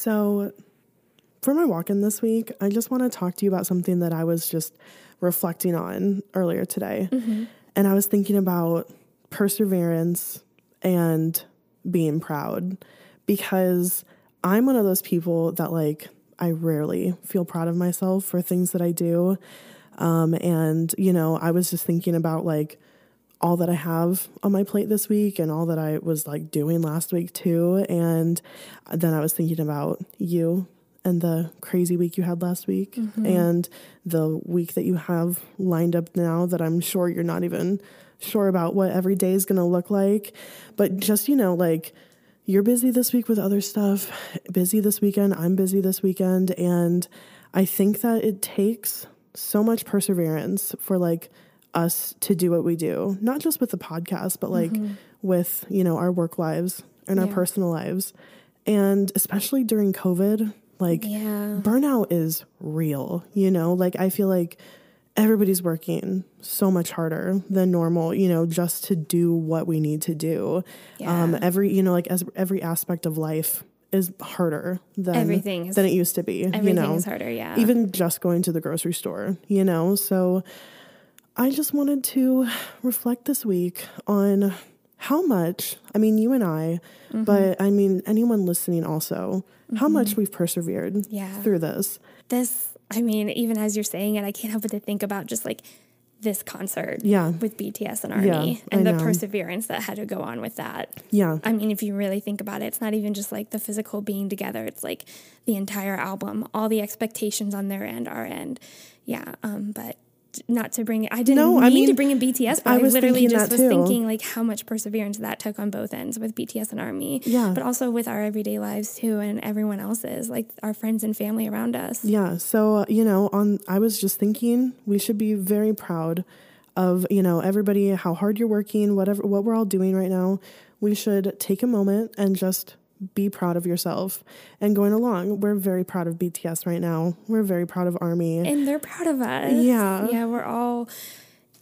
So, for my walk in this week, I just want to talk to you about something that I was just reflecting on earlier today. Mm-hmm. And I was thinking about perseverance and being proud because I'm one of those people that, like, I rarely feel proud of myself for things that I do. Um, and, you know, I was just thinking about, like, all that I have on my plate this week and all that I was like doing last week too. And then I was thinking about you and the crazy week you had last week mm-hmm. and the week that you have lined up now that I'm sure you're not even sure about what every day is going to look like. But just, you know, like you're busy this week with other stuff, busy this weekend, I'm busy this weekend. And I think that it takes so much perseverance for like, us to do what we do, not just with the podcast, but like mm-hmm. with, you know, our work lives and yeah. our personal lives. And especially during COVID, like yeah. burnout is real, you know? Like I feel like everybody's working so much harder than normal, you know, just to do what we need to do. Yeah. Um every, you know, like as every aspect of life is harder than everything is, than it used to be. Everything you know? is harder, yeah. Even just going to the grocery store, you know? So I just wanted to reflect this week on how much, I mean, you and I, mm-hmm. but I mean, anyone listening also, mm-hmm. how much we've persevered yeah. through this. This, I mean, even as you're saying it, I can't help but to think about just like this concert yeah. with BTS and Army yeah, and I the know. perseverance that had to go on with that. Yeah. I mean, if you really think about it, it's not even just like the physical being together, it's like the entire album, all the expectations on their end, our end. Yeah. Um, but not to bring it. I didn't no, mean I mean, to bring in BTS, but I, I literally just was too. thinking like how much perseverance that took on both ends with BTS and Army. Yeah. But also with our everyday lives too, and everyone else's, like our friends and family around us. Yeah. So uh, you know, on I was just thinking we should be very proud of you know everybody how hard you're working, whatever what we're all doing right now. We should take a moment and just be proud of yourself and going along. We're very proud of BTS right now. We're very proud of Army. And they're proud of us. Yeah. Yeah, we're all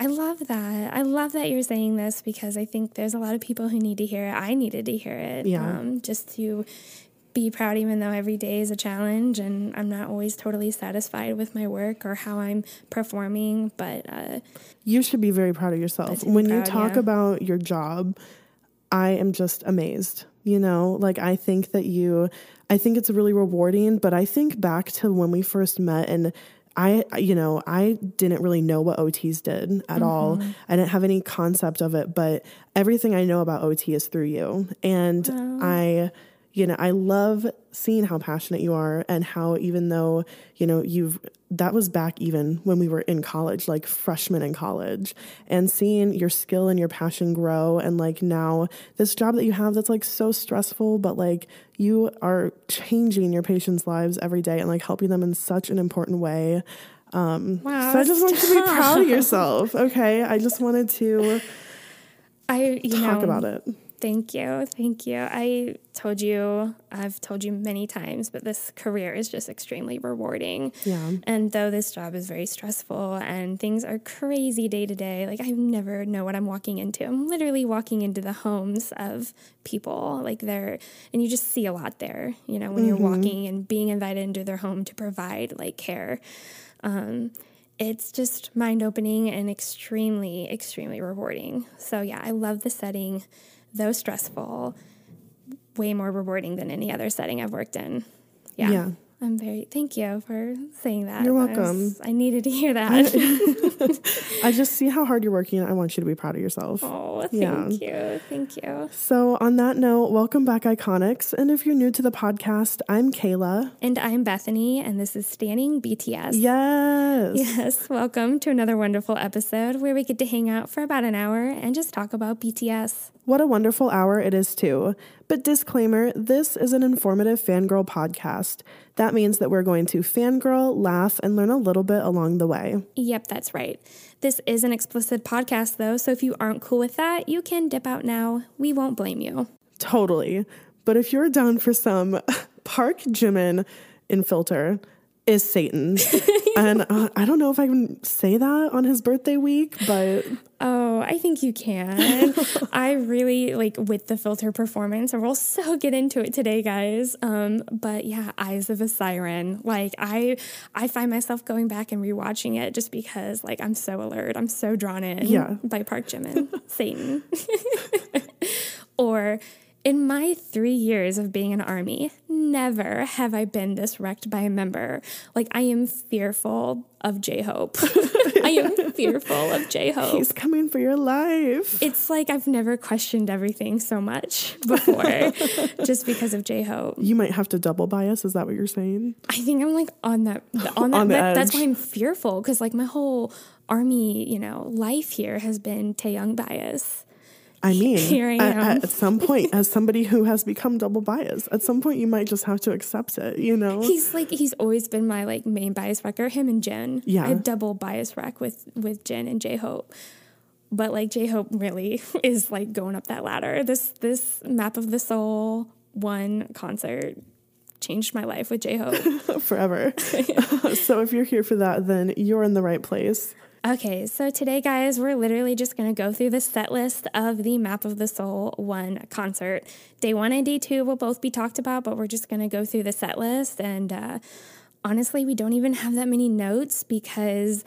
I love that. I love that you're saying this because I think there's a lot of people who need to hear it. I needed to hear it. Yeah. Um, just to be proud, even though every day is a challenge and I'm not always totally satisfied with my work or how I'm performing. But uh, you should be very proud of yourself. When proud, you talk yeah. about your job, I am just amazed you know like i think that you i think it's really rewarding but i think back to when we first met and I, you know, I didn't really know what OTs did at mm-hmm. all. I didn't have any concept of it, but everything I know about OT is through you. And oh. I, you know, I love seeing how passionate you are and how even though, you know, you've that was back even when we were in college, like freshmen in college, and seeing your skill and your passion grow and like now this job that you have that's like so stressful, but like you are changing your patients' lives every day and like helping them in such an important way. Um wow, so I just want you to be proud of yourself. Okay. I just wanted to I you talk know, about it Thank you. Thank you. I told you, I've told you many times, but this career is just extremely rewarding. Yeah. And though this job is very stressful and things are crazy day to day, like I never know what I'm walking into. I'm literally walking into the homes of people, like they're, and you just see a lot there, you know, when mm-hmm. you're walking and being invited into their home to provide like care. Um, it's just mind opening and extremely, extremely rewarding. So, yeah, I love the setting though stressful, way more rewarding than any other setting I've worked in. Yeah. yeah. I'm very thank you for saying that. You're welcome. I, was, I needed to hear that. I just see how hard you're working. I want you to be proud of yourself. Oh, thank yeah. you. Thank you. So, on that note, welcome back, Iconics. And if you're new to the podcast, I'm Kayla. And I'm Bethany, and this is Standing BTS. Yes. Yes. Welcome to another wonderful episode where we get to hang out for about an hour and just talk about BTS. What a wonderful hour it is, too. But disclaimer this is an informative fangirl podcast. That means that we're going to fangirl, laugh, and learn a little bit along the way. Yep, that's right. This is an explicit podcast, though, so if you aren't cool with that, you can dip out now. We won't blame you. Totally. But if you're down for some Park Jimin in filter, is Satan. and uh, I don't know if I can say that on his birthday week, but Oh, I think you can. I really like with the filter performance, and we'll so get into it today, guys. Um, but yeah, Eyes of a Siren. Like I, I find myself going back and rewatching it just because like I'm so alert, I'm so drawn in. Yeah. by Park Jimin, Satan, or in my three years of being an army, never have I been this wrecked by a member. Like, I am fearful of J Hope. I am fearful of J Hope. He's coming for your life. It's like I've never questioned everything so much before just because of J Hope. You might have to double bias. Is that what you're saying? I think I'm like on that, on that. on that that's why I'm fearful because, like, my whole army, you know, life here has been Taehyung bias. I mean, at, at, some point, as somebody who has become double biased, at some point you might just have to accept it. You know, he's like he's always been my like main bias wrecker. Him and Jin. Yeah, I have double bias wreck with with Jin and J Hope. But like J Hope really is like going up that ladder. This this Map of the Soul one concert changed my life with J Hope forever. so if you're here for that, then you're in the right place. Okay, so today, guys, we're literally just going to go through the set list of the Map of the Soul 1 concert. Day 1 and Day 2 will both be talked about, but we're just going to go through the set list. And uh, honestly, we don't even have that many notes because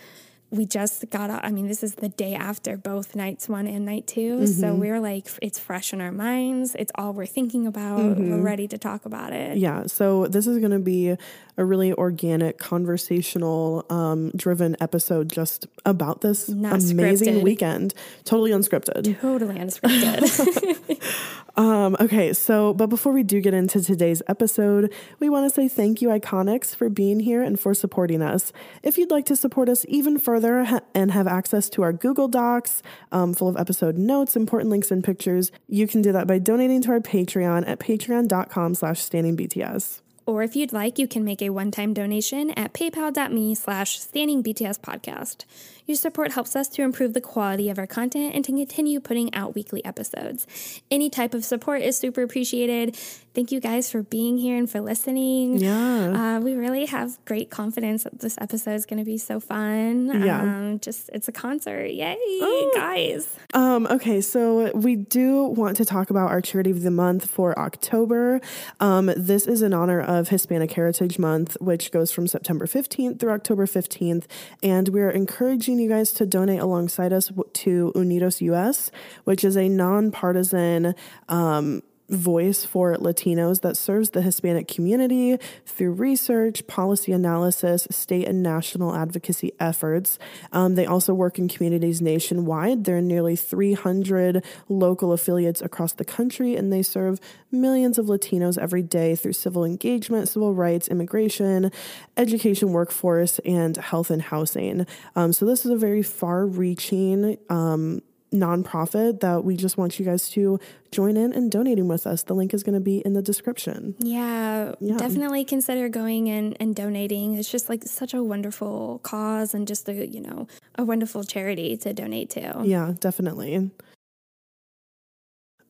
we just got out. I mean, this is the day after both nights one and night 2 mm-hmm. So we're like, it's fresh in our minds. It's all we're thinking about. Mm-hmm. We're ready to talk about it. Yeah. So this is going to be a really organic, conversational, um, driven episode just about this Not amazing scripted. weekend. Totally unscripted. Totally unscripted. Um, okay, so, but before we do get into today's episode, we want to say thank you, Iconics, for being here and for supporting us. If you'd like to support us even further ha- and have access to our Google Docs um, full of episode notes, important links, and pictures, you can do that by donating to our Patreon at patreon.com slash standingbts. Or if you'd like, you can make a one-time donation at paypal.me slash standingbtspodcast. Your support helps us to improve the quality of our content and to continue putting out weekly episodes. Any type of support is super appreciated. Thank you guys for being here and for listening. Yeah. Uh, we really have great confidence that this episode is going to be so fun. Yeah. Um, just, it's a concert. Yay, oh. guys. Um, okay, so we do want to talk about our charity of the month for October. Um, this is in honor of Hispanic Heritage Month, which goes from September 15th through October 15th. And we're encouraging you guys to donate alongside us to Unidos US, which is a nonpartisan um, voice for Latinos that serves the Hispanic community through research, policy analysis, state and national advocacy efforts. Um, they also work in communities nationwide. There are nearly 300 local affiliates across the country, and they serve millions of Latinos every day through civil engagement, civil rights, immigration, education, workforce, and health and housing. Um, so, this is a very far reaching um, nonprofit that we just want you guys to join in and donating with us. The link is going to be in the description. Yeah, yeah, definitely consider going in and donating. It's just like such a wonderful cause and just a, you know, a wonderful charity to donate to. Yeah, definitely.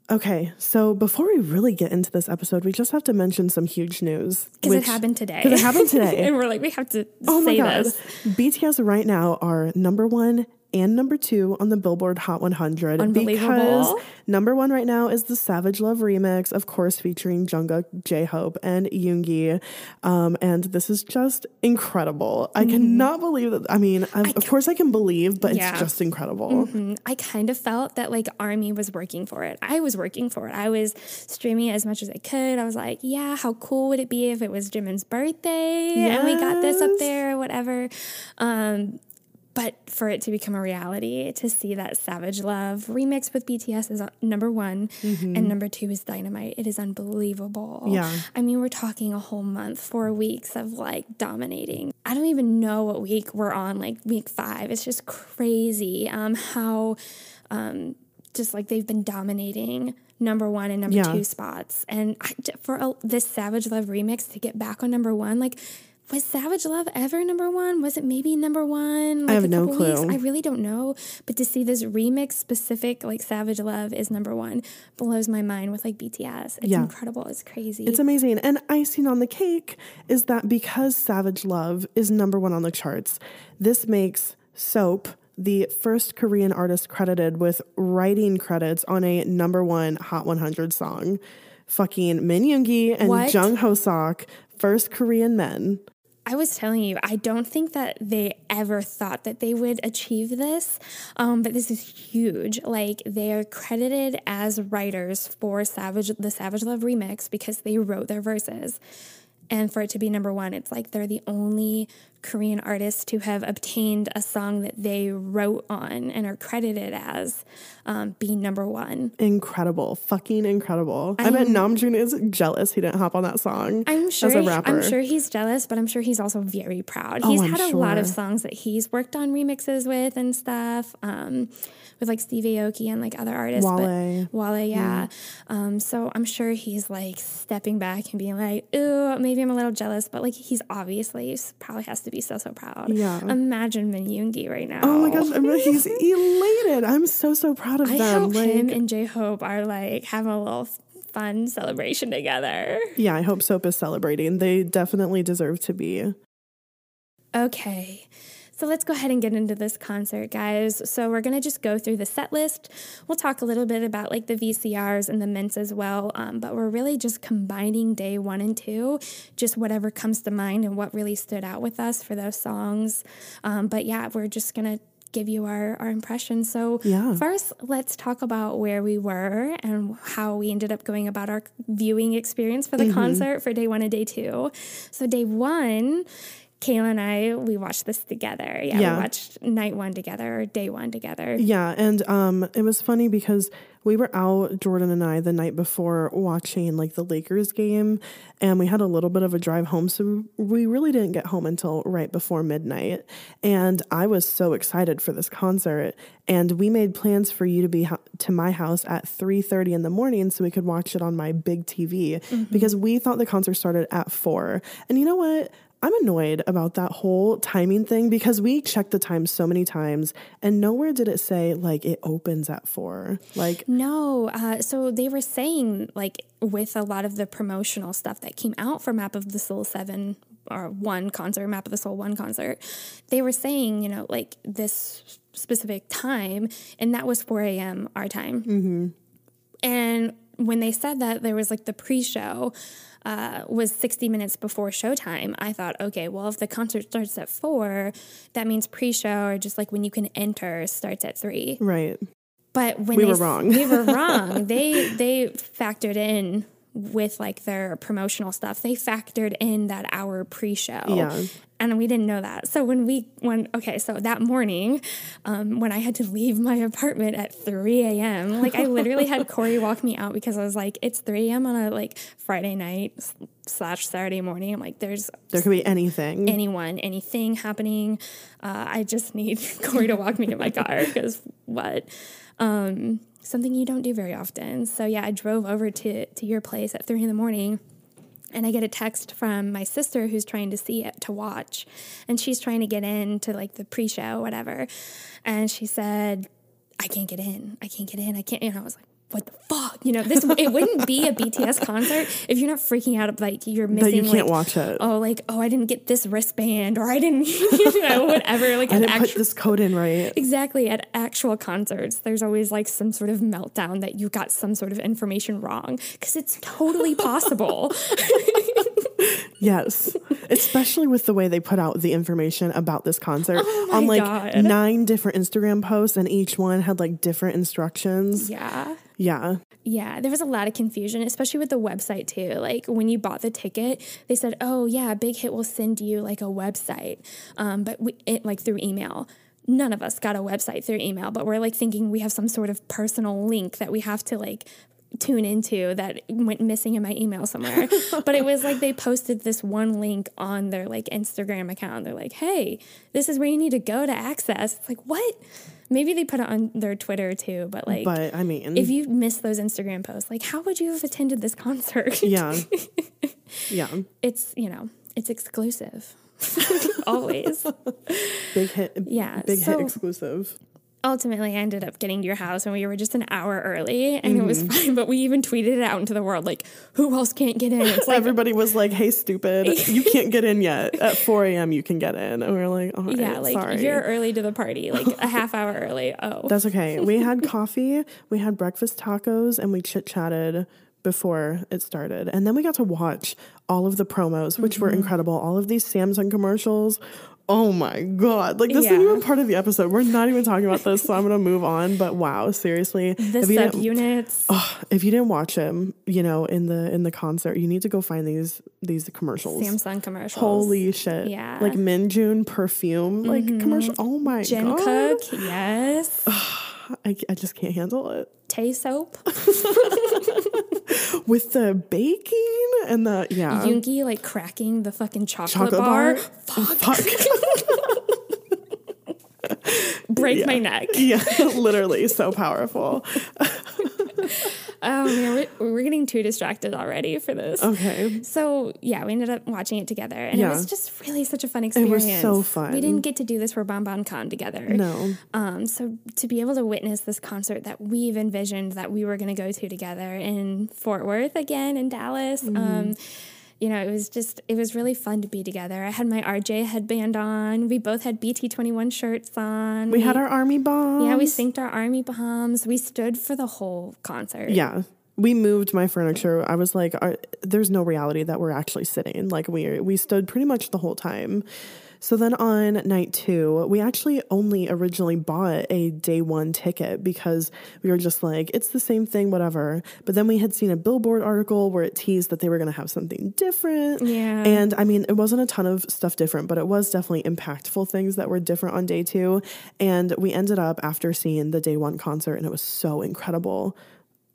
Okay, so before we really get into this episode, we just have to mention some huge news. Because it happened today. Because it happened today. and we're like, we have to oh say my God. this. BTS right now are number one and number two on the Billboard Hot 100. Unbelievable. Because number one right now is the Savage Love remix, of course, featuring Jungkook, J Hope, and Yoongi. Um, and this is just incredible. I cannot believe that. I mean, I, of course, I can believe, but Yeah. it's just incredible. Mhm. I kind of felt that like Army was working for it. I was working for it. I was streaming it as much as I could. I was like, yeah, how cool would it be if it was Jimin's birthday and we got this up there or whatever. Um, but for it to become a reality, to see that Savage Love remix with BTS is uh, number one, and number two is Dynamite. It is unbelievable. Yeah. I mean, we're talking a whole month, four weeks of like dominating. I don't even know what week we're on, like week five. It's just crazy um, how um, just like they've been dominating number one and number Yeah. two spots. And I, for a, this Savage Love remix to get back on number one, like, was Savage Love ever number one? Was it maybe number one? Like have a no couple weeks? clue. I really don't know. But to see this remix specific, like Savage Love is number one, blows my mind with like BTS. It's Yeah. incredible. It's crazy. It's amazing. And icing on the cake is that because Savage Love is number one on the charts, this makes Sope the first Korean artist credited with writing credits on a number one Hot 100 song. Fucking Min Yoongi and What? Jung Hoseok, first Korean men. I was telling you, I don't think that they ever thought that they would achieve this, um, but this is huge. Like they are credited as writers for Savage, the Savage Love remix because they wrote their verses, and for it to be number one, it's like they're the only Korean artists to have obtained a song that they wrote on and are credited as um, being number one. Incredible. Fucking incredible. i bet Namjoon is jealous he didn't hop on that song I'm sure. as a rapper. I'm sure he's jealous, but I'm sure he's also very proud. Oh, He's I'm had a lot of songs that he's worked on remixes with and stuff, um, with like Steve Aoki and like other artists. but- Wale. Wale, yeah. Um, so I'm sure he's like stepping back and being like, "Ooh, maybe I'm a little jealous," but like he's obviously probably has to be so so proud. Yeah. Imagine Min Yoongi right now. Oh my gosh, I mean, he's elated. I'm so, so proud of I them. hope like, him and J Hope are like having a little fun celebration together. yeah, I hope Sope is celebrating. They definitely deserve to be. Okay. So let's go ahead and get into this concert, guys. So we're gonna just go through the set list. We'll talk a little bit about like the VCRs and the ments as well, um, but we're really just combining day one and two, just whatever comes to mind and what really stood out with us for those songs. Um, but yeah, we're just gonna give you our, our impressions. So Yeah. first, let's talk about where we were and how we ended up going about our viewing experience for the Mm-hmm. concert for day one and day two. So day one, Kayla and I, we watched this together. Yeah, Yeah. we watched night one together or day one together. Yeah, and um, it was funny because we were out, Jordan and I, the night before watching like the Lakers game, and we had a little bit of a drive home, so we really didn't get home until right before midnight. And I was so excited for this concert, and we made plans for you to be ho- to my house at three thirty in the morning so we could watch it on my big TV because we thought the concert started at four. And you know what? I'm annoyed about that whole timing thing because we checked the time so many times and nowhere did it say like it opens at four. Like, No, uh, so they were saying like with a lot of the promotional stuff that came out for Map of the Soul 7 or 1 concert, Map of the Soul 1 concert, they were saying, you know, like this specific time, and that was 4 a.m. our time. Mm-hmm. And when they said that, there was like the pre show. Uh, was 60 minutes before showtime. I thought, okay, well, if the concert starts at four, that means pre show or just like when you can enter starts at three. right. But when We they were wrong. we were wrong. They they factored in with like their promotional stuff. They factored in that hour pre-show. Yeah. And we didn't know that. So when we when okay, so that morning, um, when I had to leave my apartment at 3 a.m., like I literally had Corey walk me out because I was like, it's 3 a.m. on a like Friday night slash Saturday morning. I'm like, there's There could be anything. anyone, anything happening. Uh, I just need Corey to walk me to my car because what? Um, something you don't do very often. So yeah, I drove over to to your place at three in the morning. And I get a text from my sister who's trying to see it to watch. And she's trying to get in to like the pre show, whatever. And she said, I can't get in. I can't get in. I can't. And I was like, what the fuck? You know, this it wouldn't be a BTS concert if you're not freaking out like you're missing. That you can't like, watch it. Oh, like oh, I didn't get this wristband, or I didn't, you know, whatever. Like I didn't actu- put this code in right. Exactly. At actual concerts, there's always like some sort of meltdown that you got some sort of information wrong because it's totally possible. Yes, especially with the way they put out the information about this concert Oh on like God. nine different Instagram posts, and each one had like different instructions. yeah. Yeah, Yeah, there was a lot of confusion, especially with the website too. Like when you bought the ticket, they said, "Oh yeah, Big Hit will send you like a website," um, but we, it like through email. None of us got a website through email, but we're like thinking we have some sort of personal link that we have to like tune into that went missing in my email somewhere. but it was like they posted this one link on their like Instagram account. They're like, "Hey, this is where you need to go to access." It's like, "What?" Maybe they put it on their Twitter too, but like but I mean, if you missed those Instagram posts, like how would you have attended this concert? yeah, yeah, it's you know, it's exclusive. Always. big hit, Yeah, big so- hit exclusive. Ultimately, I ended up getting to your house and we were just an hour early and it Mm-hmm. was fine. But we even tweeted it out into the world like, who else can't get in? It's like, Everybody was like, "Hey, stupid, you can't get in yet. At 4 a.m., you can get in." And we were like, "Oh, yeah, like sorry." you're early to the party, like a half hour early. Oh, That's okay. We had coffee, we had breakfast tacos, and we chit chatted before it started. And then we got to watch all of the promos, which were Mm-hmm. incredible. All of these Samsung commercials. Oh my God. Like, this Yeah. isn't even part of the episode. We're not even talking about this, so I'm to move on. But wow, seriously. the if you didn't- if you didn't watch them, you know, in the in the concert, you need to go find these these commercials. Samsung commercials. Holy shit. Yeah. Mm-hmm. Like Minjun perfume, like commercial. Oh my Jen God. Cook, yes. I, I just can't handle it. Tay soap. with the baking and the yeah Yoongi like cracking the fucking chocolate, chocolate bar. bar. Fuck. Break my neck. yeah, literally so powerful. Oh man, we're, we're getting too distracted already for this. Okay. So yeah, we ended up watching it together, and it was just really such a fun experience. It was so fun. We didn't get to do this for Bang Bang Con together. No. Um, so to be able to witness this concert that we've envisioned that we were going to go to together in Fort Worth again in Dallas. Mm-hmm. Um, you know, it was just, it was really fun to be together. I had my RJ headband on. We both had BT21 shirts on. We had our army bombs. Yeah, we synced our army bombs. We stood for the whole concert. Yeah. We moved my furniture. I was like, are, there's no reality that we're actually sitting. Like we we stood pretty much the whole time. So then on night two, we actually only originally bought a day one ticket because we were just like, it's the same thing, whatever. But then we had seen a billboard article where it teased that they were going to have something different. Yeah. And I mean, it wasn't a ton of stuff different, but it was definitely impactful things that were different on day two. And we ended up after seeing the day one concert, and it was so incredible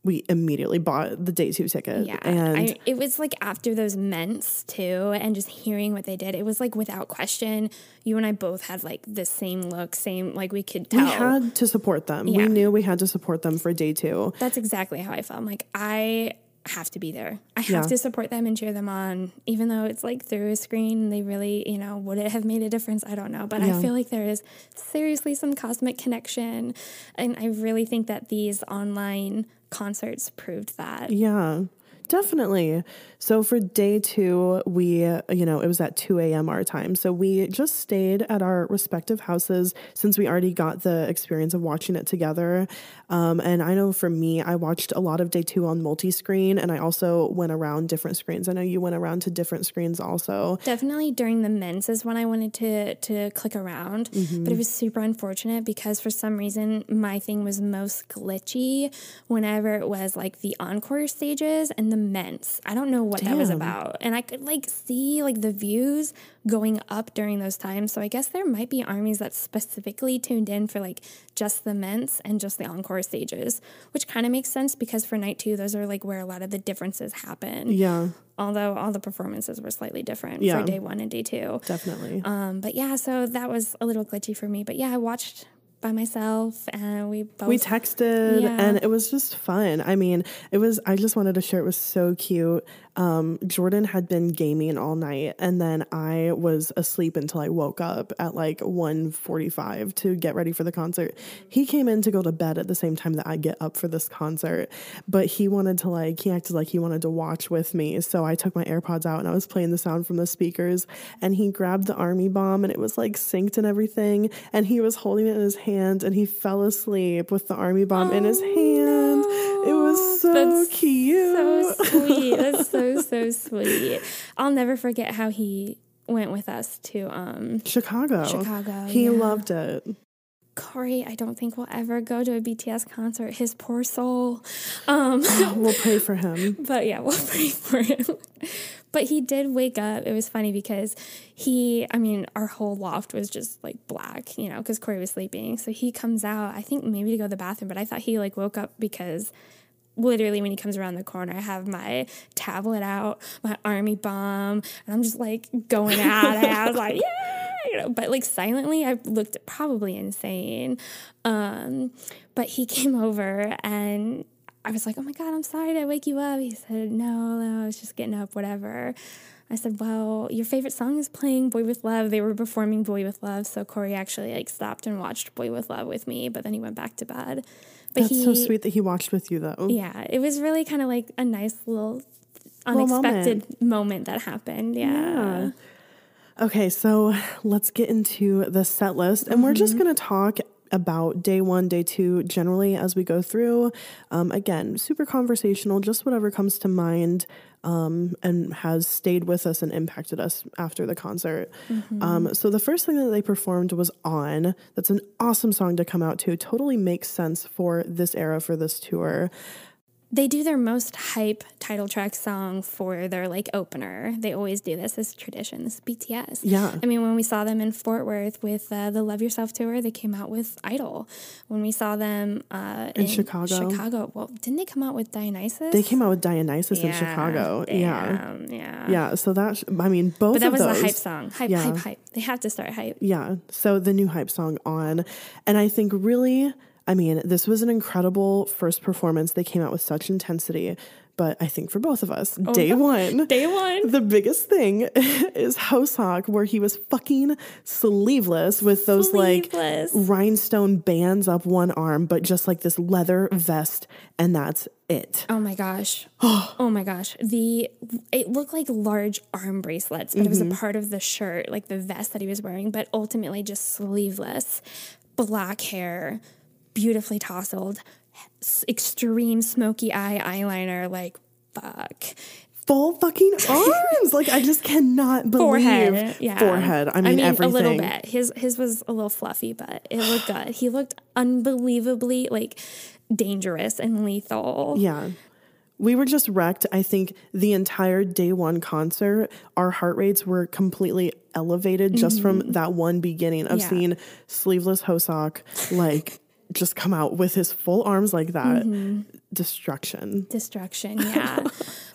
we immediately bought the day two ticket. Yeah, and I, it was like after those ments too, and just hearing what they did, it was like without question, you and I both had like the same look, same like we could tell. we had to support them. Yeah. We knew we had to support them for day two. That's exactly how I felt. I'm like I have to be there. I have Yeah. to support them and cheer them on, even though it's like through a screen. They really, you know, would it have made a difference? I don't know, but Yeah. I feel like there is seriously some cosmic connection, and I really think that these online concerts proved that. Yeah, definitely. So for day two, we, you know, it was at 2 a.m. our time. So we just stayed at our respective houses since we already got the experience of watching it together. Um, and I know for me, I watched a lot of day two on multi screen and I also went around different screens. I know you went around to different screens also. Definitely during the ments is when I wanted to to click around, Mm-hmm. but it was super unfortunate because for some reason my thing was most glitchy whenever it was like the encore stages and the ments. I don't know what that was about, and I could like see like the views going up during those times. So I guess there might be armies that specifically tuned in for like just the ments and just the encore stages, which kind of makes sense because for night two those are like where a lot of the differences happen Yeah, although all the performances were slightly different Yeah. for day one and day two. definitely. Um, but yeah, so that was a little glitchy for me. But yeah, I watched by myself and we both we texted yeah. and it was just fun. I mean, it was I just wanted to share it was so cute um, Jordan had been gaming all night, and then I was asleep until I woke up at like 1.45 to get ready for the concert. He came in to go to bed at the same time that I get up for this concert, but he wanted to like he acted like he wanted to watch with me, so I took my AirPods out and I was playing the sound from the speakers, and he grabbed the army bomb and it was like synced and everything, and he was holding it in his hand and he fell asleep with the army bomb oh, in his oh, hand. No. It was so That's cute, so sweet. That's so so sweet. I'll never forget how he went with us to um Chicago. Chicago. He yeah. loved it. Corey, I don't think will ever go to a BTS concert. His poor soul. Um, we'll pray for him. But yeah, we'll pray for him. but he did wake up. It was funny because he, I mean, our whole loft was just like black, you know, because Corey was sleeping. So he comes out, I think maybe to go to the bathroom, but I thought he like woke up because literally when he comes around the corner, I have my tablet out, my army bomb, and I'm just like going at it. I was like, yeah, you know, but like silently, I looked probably insane. Um, but he came over and I was like, oh my God, I'm sorry to wake you up. He said, no, no, I was just getting up, whatever. I said, well, your favorite song is playing Boy with Love. They were performing Boy with Love. So Corey actually like stopped and watched Boy with Love with me, but then he went back to bed. But That's he, so sweet that he watched with you, though. Yeah, it was really kind of like a nice little unexpected moment. moment. that happened. Yeah. yeah. Okay, so let's get into the set list, and mm-hmm. we're just mm-hmm. going to talk about day one, day two, generally as we go through. Um, again, super conversational, just whatever comes to mind um, and has stayed with us and impacted us after the concert. Mm-hmm. Um, so the first thing that they performed was On. That's an awesome song to come out to. Totally makes sense for this era, for this tour they do their most hype title track song for their like opener. They always do this as tradition. This is BTS. Yeah. I mean, when we saw them in Fort Worth with uh, the Love Yourself tour, they came out with Idol. When we saw them uh, in, in, Chicago, Chicago, well, didn't they come out with Dionysus? They came out with Dionysus yeah, in Chicago. Damn, yeah. Yeah. Yeah. So that I mean, both. But that was those, a hype song. Hype, yeah. hype, hype. They have to start hype. Yeah. So the new hype song on, and I think really I mean, this was an incredible first performance. They came out with such intensity. But I think for both of us, oh, day one, day one, the biggest thing is Hoseok, where he was fucking sleeveless with those sleeveless. like rhinestone bands up one arm, but just like this leather vest, and that's it. Oh my gosh. oh my gosh. The it looked like large arm bracelets, but mm-hmm. it was a mm-hmm. part of the shirt, like the vest that he was wearing, but ultimately just sleeveless. Black hair, beautifully tousled, extreme smoky eye eyeliner. Like, fuck. Full fucking arms. like I just cannot believe forehead. Yeah. Forehead. I mean, I mean everything. a little bit. His his was a little fluffy, but it looked good. He looked unbelievably like dangerous and lethal. Yeah. We were just wrecked. I think the entire day one concert, our heart rates were completely elevated just mm-hmm. from that one beginning of yeah. seeing sleeveless Hoseok like just come out with his full arms like that. Mm-hmm. Destruction. Destruction, yeah.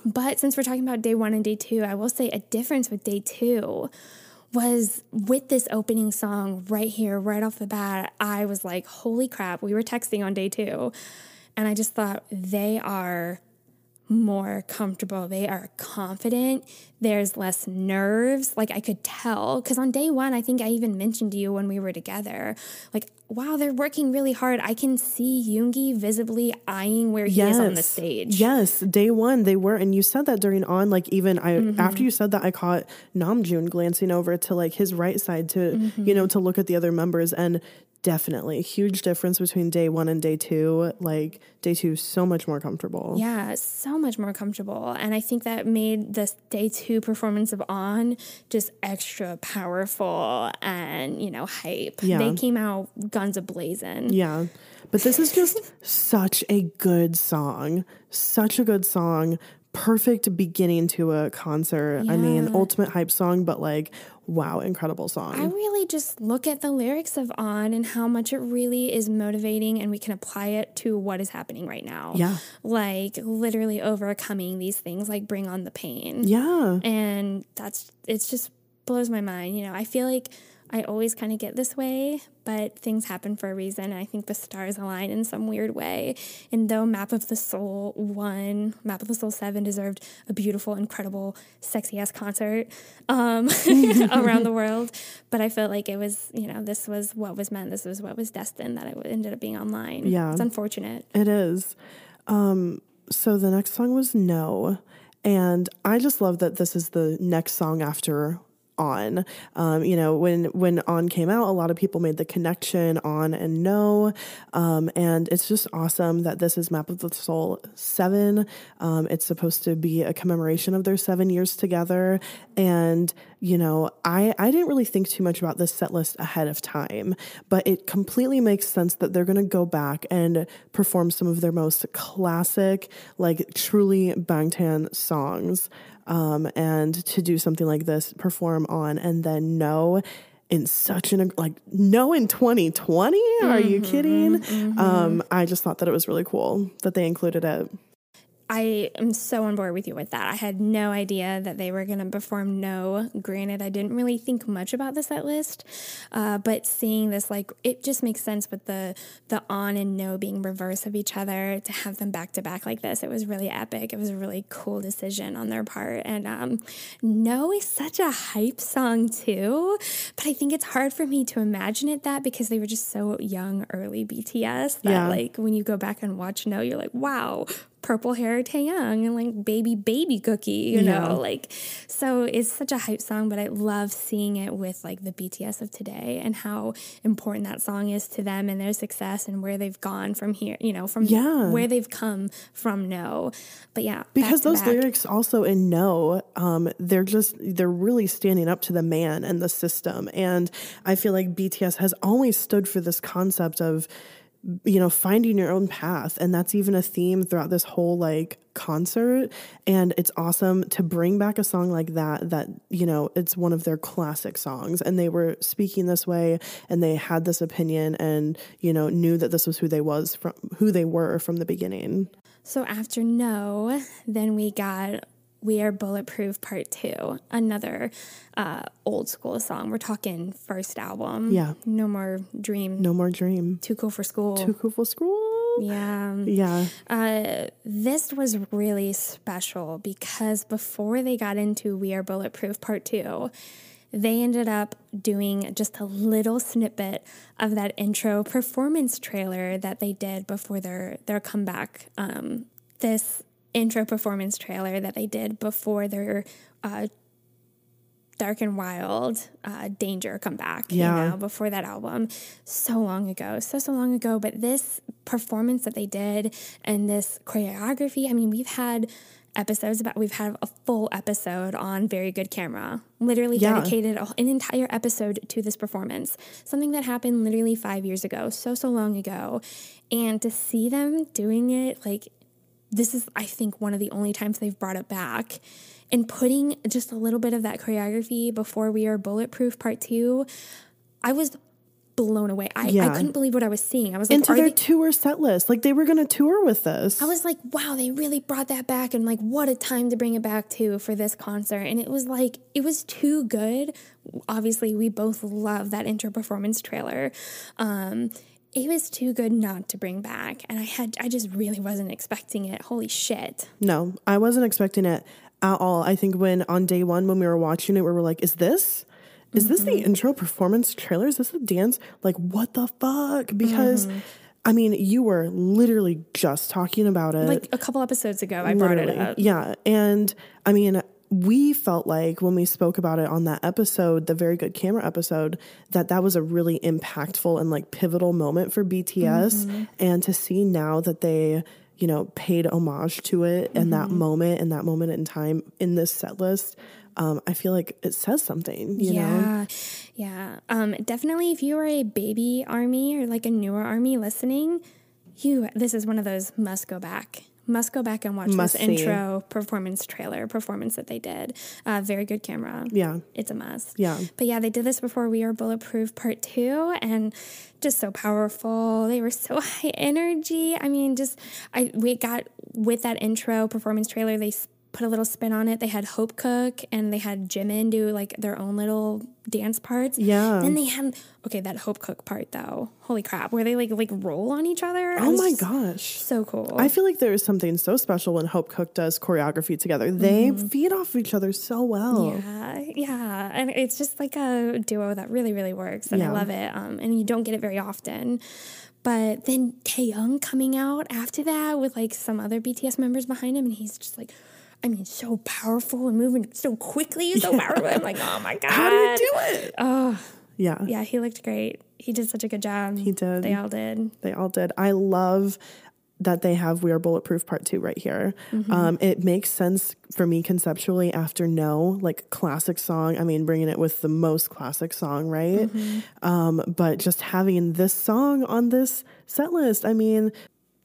but since we're talking about day one and day two, I will say a difference with day two was with this opening song right here, right off the bat. I was like, holy crap. We were texting on day two, and I just thought they are more comfortable. They are confident. There's less nerves. Like I could tell. Because on day one, I think I even mentioned to you when we were together, like, wow, they're working really hard. I can see Yoongi visibly eyeing where he yes. is on the stage. Yes, day one they were, and you said that during on. Like even I mm-hmm. after you said that, I caught Namjoon glancing over to like his right side to mm-hmm. you know to look at the other members, and definitely huge difference between day one and day two. Like day two so much more comfortable. Yeah so much more comfortable. And i think that made this day two performance of on just extra powerful and you know hype. Yeah. they came out guns a blazing yeah. But this is just such a good song. Such a good song. Perfect beginning to a concert. Yeah. I mean, ultimate hype song, but like wow, incredible song. I really just look at the lyrics of On and how much it really is motivating and we can apply it to what is happening right now. Yeah. Like literally overcoming these things like bring on the pain. Yeah. And that's it's just blows my mind. You know, I feel like I always kind of get this way, but things happen for a reason. I think the stars align in some weird way. And though Map of the Soul 1, Map of the Soul 7 deserved a beautiful, incredible, sexy ass concert um, around the world. But I felt like it was, you know, this was what was meant. This was what was destined that it ended up being online. Yeah. It's unfortunate. It is. Um, so the next song was No. And I just love that this is the next song after on. Um, you know, when when on came out, a lot of people made the connection on and no, um, and it's just awesome that this is Map of the Soul seven. Um, it's supposed to be a commemoration of their seven years together, and you know, I I didn't really think too much about this set list ahead of time, but it completely makes sense that they're going to go back and perform some of their most classic, like truly Bangtan songs um, and to do something like this, perform on, and then know in such an like no in 2020 are you mm-hmm, kidding? mm-hmm. um i just thought that it was really cool that they included it I am so on board with you with that. I had no idea that they were going to perform No. Granted, I didn't really think much about the set list, uh, but seeing this, like, it just makes sense with the the on and No being reverse of each other to have them back to back like this. It was really epic. It was a really cool decision on their part. And um, No is such a hype song too, but I think it's hard for me to imagine it that because they were just so young, early BTS that yeah. like when you go back and watch No, you're like, wow, purple hair Taeyang and like baby baby cookie, you yeah. know, like so it's such a hype song, but I love seeing it with like the BTS of today and how important that song is to them and their success and where they've gone from here, you know, from yeah. where they've come from no. But yeah. Because those back. lyrics also in no, um, they're just they're really standing up to the man and the system. And I feel like BTS has always stood for this concept of you know finding your own path. And that's even a theme throughout this whole like concert. And it's awesome to bring back a song like that that you know it's one of their classic songs. And they were speaking this way and they had this opinion and you know knew that this was who they was from who they were from the beginning. So after no then we got we Are Bulletproof Part 2, another uh, old school song. We're talking first album. Yeah. No More Dream. No More Dream. Too Cool for School. Too Cool for School. Yeah. Yeah. Uh, this was really special because before they got into We Are Bulletproof Part 2, they ended up doing just a little snippet of that intro performance trailer that they did before their their comeback. Um, this intro performance trailer that they did before their uh, Dark and Wild uh, Danger comeback, yeah. you know, before that album, so long ago, so, so long ago. But this performance that they did and this choreography, I mean, we've had episodes about we've had a full episode on very good camera literally yeah. dedicated an entire episode to this performance something that happened literally five years ago so so long ago and to see them doing it like this is, I think, one of the only times they've brought it back. And putting just a little bit of that choreography before we are bulletproof part two, I was blown away. I, yeah. I couldn't believe what I was seeing. I was like, into their they... tour set list. Like they were going to tour with us. I was like, wow, they really brought that back, and like, what a time to bring it back to for this concert. And it was like, it was too good. Obviously, we both love that intro performance trailer. Um, it was too good not to bring back and i had i just really wasn't expecting it holy shit no i wasn't expecting it at all i think when on day one when we were watching it we were like is this is mm-hmm. this the mm-hmm. intro performance trailer is this a dance like what the fuck because mm-hmm. I mean, you were literally just talking about it. Like a couple episodes ago, I literally. brought it up. Yeah. And I mean, we felt like when we spoke about it on that episode, the very good camera episode, that that was a really impactful and like pivotal moment for BTS. Mm-hmm. And to see now that they, you know, paid homage to it mm-hmm. and that moment and that moment in time in this set list, um, I feel like it says something, you yeah, know? Yeah. Um, definitely if you are a baby army or like a newer army listening, you this is one of those must go back must go back and watch must this see. intro performance trailer performance that they did. Uh, very good camera. Yeah. It's a must. Yeah. But yeah, they did this before We Are Bulletproof Part 2 and just so powerful. They were so high energy. I mean, just I we got with that intro performance trailer, they put a little spin on it. They had Hopekook and they had Jimin do like their own little dance parts. Yeah. Then they had okay that Hopekook part though. Holy crap, where they like like roll on each other. Oh my gosh, so cool. I feel like there is something so special when Hopekook does choreography together. They mm-hmm. feed off of each other so well. Yeah, yeah, and it's just like a duo that really really works, and yeah. I love it. Um, and you don't get it very often. But then Taehyung coming out after that with like some other BTS members behind him, and he's just like, I mean, so powerful and moving so quickly, so yeah. powerful. I'm like, oh my god, how do you do it? Oh, yeah, yeah. He looked great. He did such a good job. He did. They all did. They all did. I love that they have We Are Bulletproof Part Two right here. Mm-hmm. Um, it makes sense for me conceptually after No, like classic song. I mean, bringing it with the most classic song, right? Mm-hmm. Um, but just having this song on this set list, I mean,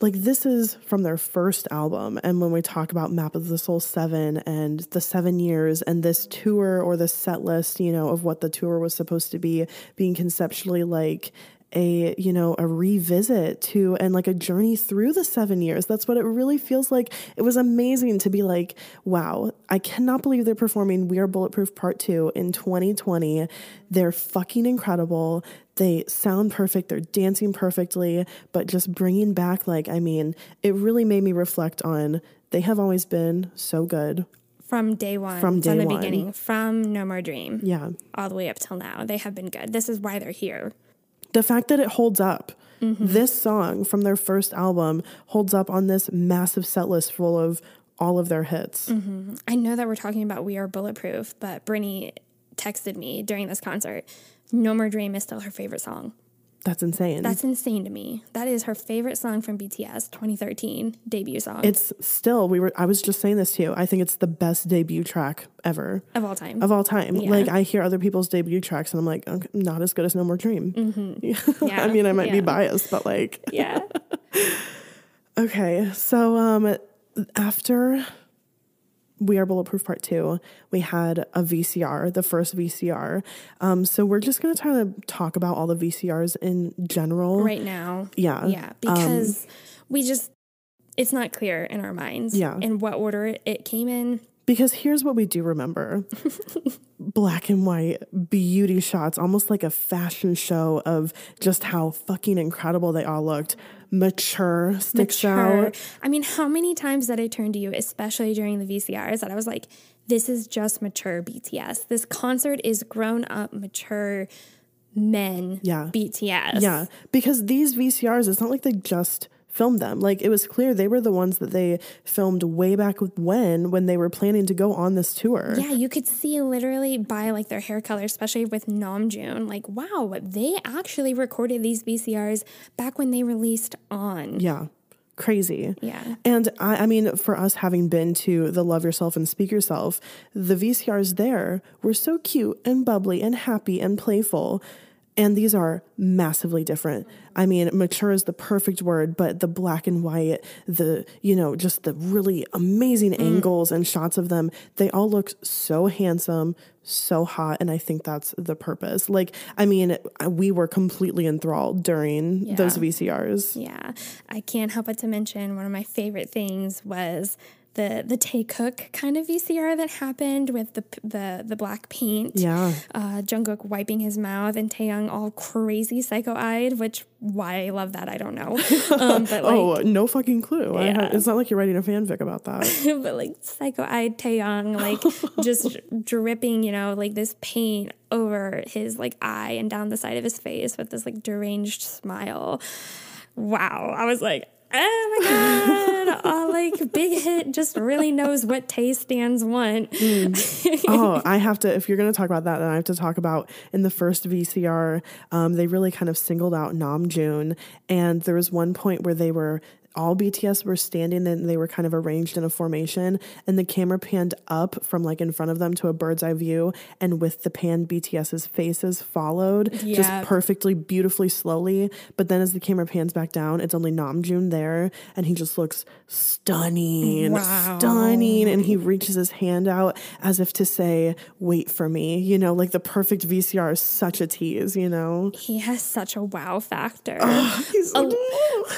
like this is from their first album and when we talk about map of the soul 7 and the 7 years and this tour or the set list you know of what the tour was supposed to be being conceptually like a you know a revisit to and like a journey through the 7 years. That's what it really feels like. It was amazing to be like wow i cannot believe they're performing we are bulletproof part 2 in 2020 they're fucking incredible. They sound perfect. They're dancing perfectly. But just bringing back like i mean it really made me reflect on they have always been so good. From day one, from, day from the one. beginning, from No More Dream, yeah, all the way up till now, they have been good. This is why they're here the fact that it holds up. Mm-hmm. This song from their first album holds up on this massive set list full of all of their hits. Mm-hmm. I know that we're talking about We Are Bulletproof, but Brittany texted me during this concert. No More Dream is still her favorite song. That's insane. That's insane to me. That is her favorite song from BTS 2013 debut song. It's still we were I was just saying this to you. I think it's the best debut track ever of all time. Of all time. Yeah. Like I hear other people's debut tracks and I'm like okay, not as good as No More Dream. Mm-hmm. Yeah. I mean I might yeah. be biased but like Yeah. okay. So um after we Are Bulletproof Part 2, we had a VCR, the first VCR. Um, so we're just going to kind of talk about all the VCRs in general. Right now. Yeah. Yeah. Because um, we just, it's not clear in our minds yeah. in what order it came in. Because here's what we do remember black and white beauty shots, almost like a fashion show of just how fucking incredible they all looked mature sticks mature. out. I mean, how many times did I turn to you, especially during the VCRs, that I was like, this is just mature BTS. This concert is grown up, mature men yeah. BTS. Yeah. Because these VCRs, it's not like they just filmed them. Like it was clear they were the ones that they filmed way back when when they were planning to go on this tour. Yeah, you could see literally by like their hair color, especially with Namjoon, like wow, they actually recorded these VCRs back when they released on. Yeah crazy. Yeah. And I, I mean, for us having been to the Love Yourself and Speak Yourself, the VCRs there were so cute and bubbly and happy and playful. And these are massively different. I mean, mature is the perfect word, but the black and white, the, you know, just the really amazing mm. angles and shots of them, they all look so handsome, so hot. And I think that's the purpose. Like, I mean, we were completely enthralled during yeah. those VCRs. Yeah. I can't help but to mention one of my favorite things was the the Taekook kind of VCR that happened with the the the black paint. Yeah. Uh, Jungkook wiping his mouth and Taehyung all crazy psycho eyed, which why I love that I don't know. Um, but like, oh, no fucking clue. Yeah. Ha- it's not like you're writing a fanfic about that. but like psycho eyed Taehyung, like just dripping, you know, like this paint over his like eye and down the side of his face with this like deranged smile. Wow. I was like, oh my god. Uh, like big hit just really knows what taste stands want. Mm. oh i have to if you're going to talk about that then i have to talk about in the first vcr um, they really kind of singled out Namjoon, and there was one point where they were all BTS were standing and they were kind of arranged in a formation and the camera panned up from like in front of them to a bird's eye view and with the pan BTS's faces followed yeah. just perfectly beautifully slowly. But then as the camera pans back down it's only Namjoon there and he just looks stunning wow. stunning and he reaches his hand out as if to say wait for me you know? Like the perfect VCR is such a tease you know? He has such a wow factor. Oh,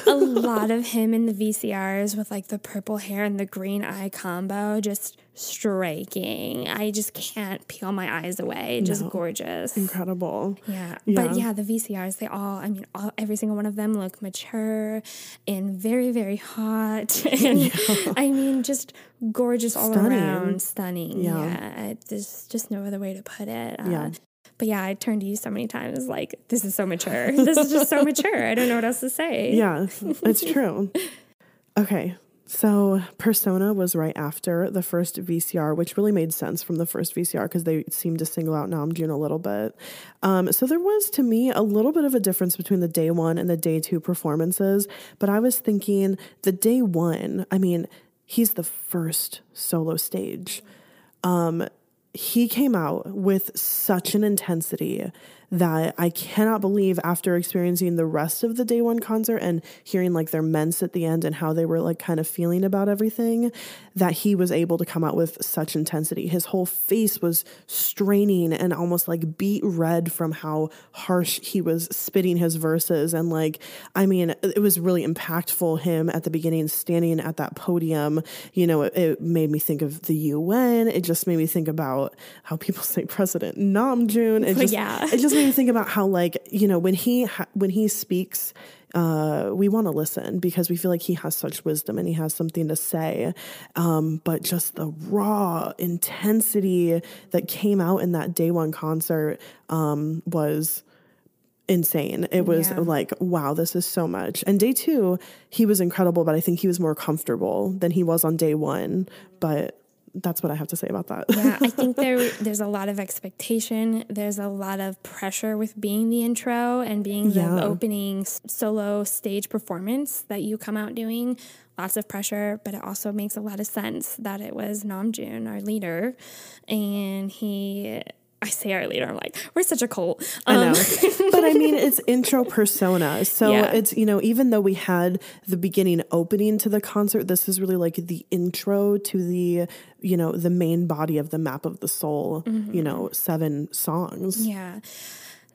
a, a lot of him him in the VCRs with like the purple hair and the green eye combo, just striking. I just can't peel my eyes away. Just no. gorgeous. Incredible. Yeah. yeah. But yeah, the VCRs, they all, I mean, all, every single one of them look mature and very, very hot. and yeah. I mean, just gorgeous all stunning. around. Stunning. Yeah. yeah. There's just no other way to put it. Uh, yeah. But yeah, I turned to you so many times like, this is so mature. this is just so mature. I don't know what else to say. Yeah, it's true. Okay, so Persona was right after the first VCR, which really made sense from the first VCR because they seemed to single out Namjoon a little bit. Um, so there was, to me, a little bit of a difference between the day one and the day two performances. But I was thinking the day one, I mean, he's the first solo stage. Um, he came out with such an intensity that I cannot believe after experiencing the rest of the day one concert and hearing like their ments at the end and how they were like kind of feeling about everything that he was able to come out with such intensity. His whole face was straining and almost like beat red from how harsh he was spitting his verses. And like, I mean, it was really impactful him at the beginning standing at that podium. You know, it, it made me think of the UN. It just made me think about how people say President Namjoon. It just, yeah. it just made me think about how like you know when he ha- when he speaks uh, we want to listen because we feel like he has such wisdom and he has something to say. Um, but just the raw intensity that came out in that day one concert um, was insane. It was yeah. like, wow, this is so much. And day two, he was incredible, but I think he was more comfortable than he was on day one. But that's what I have to say about that. yeah, I think there there's a lot of expectation. There's a lot of pressure with being the intro and being the yeah. opening solo stage performance that you come out doing. Lots of pressure, but it also makes a lot of sense that it was Namjoon, our leader, and he I say our leader, I'm like, we're such a cult. Um, I know. Um, but I mean, it's intro persona. So yeah. it's, you know, even though we had the beginning opening to the concert, this is really like the intro to the, you know, the main body of the map of the soul, mm-hmm. you know, seven songs. Yeah.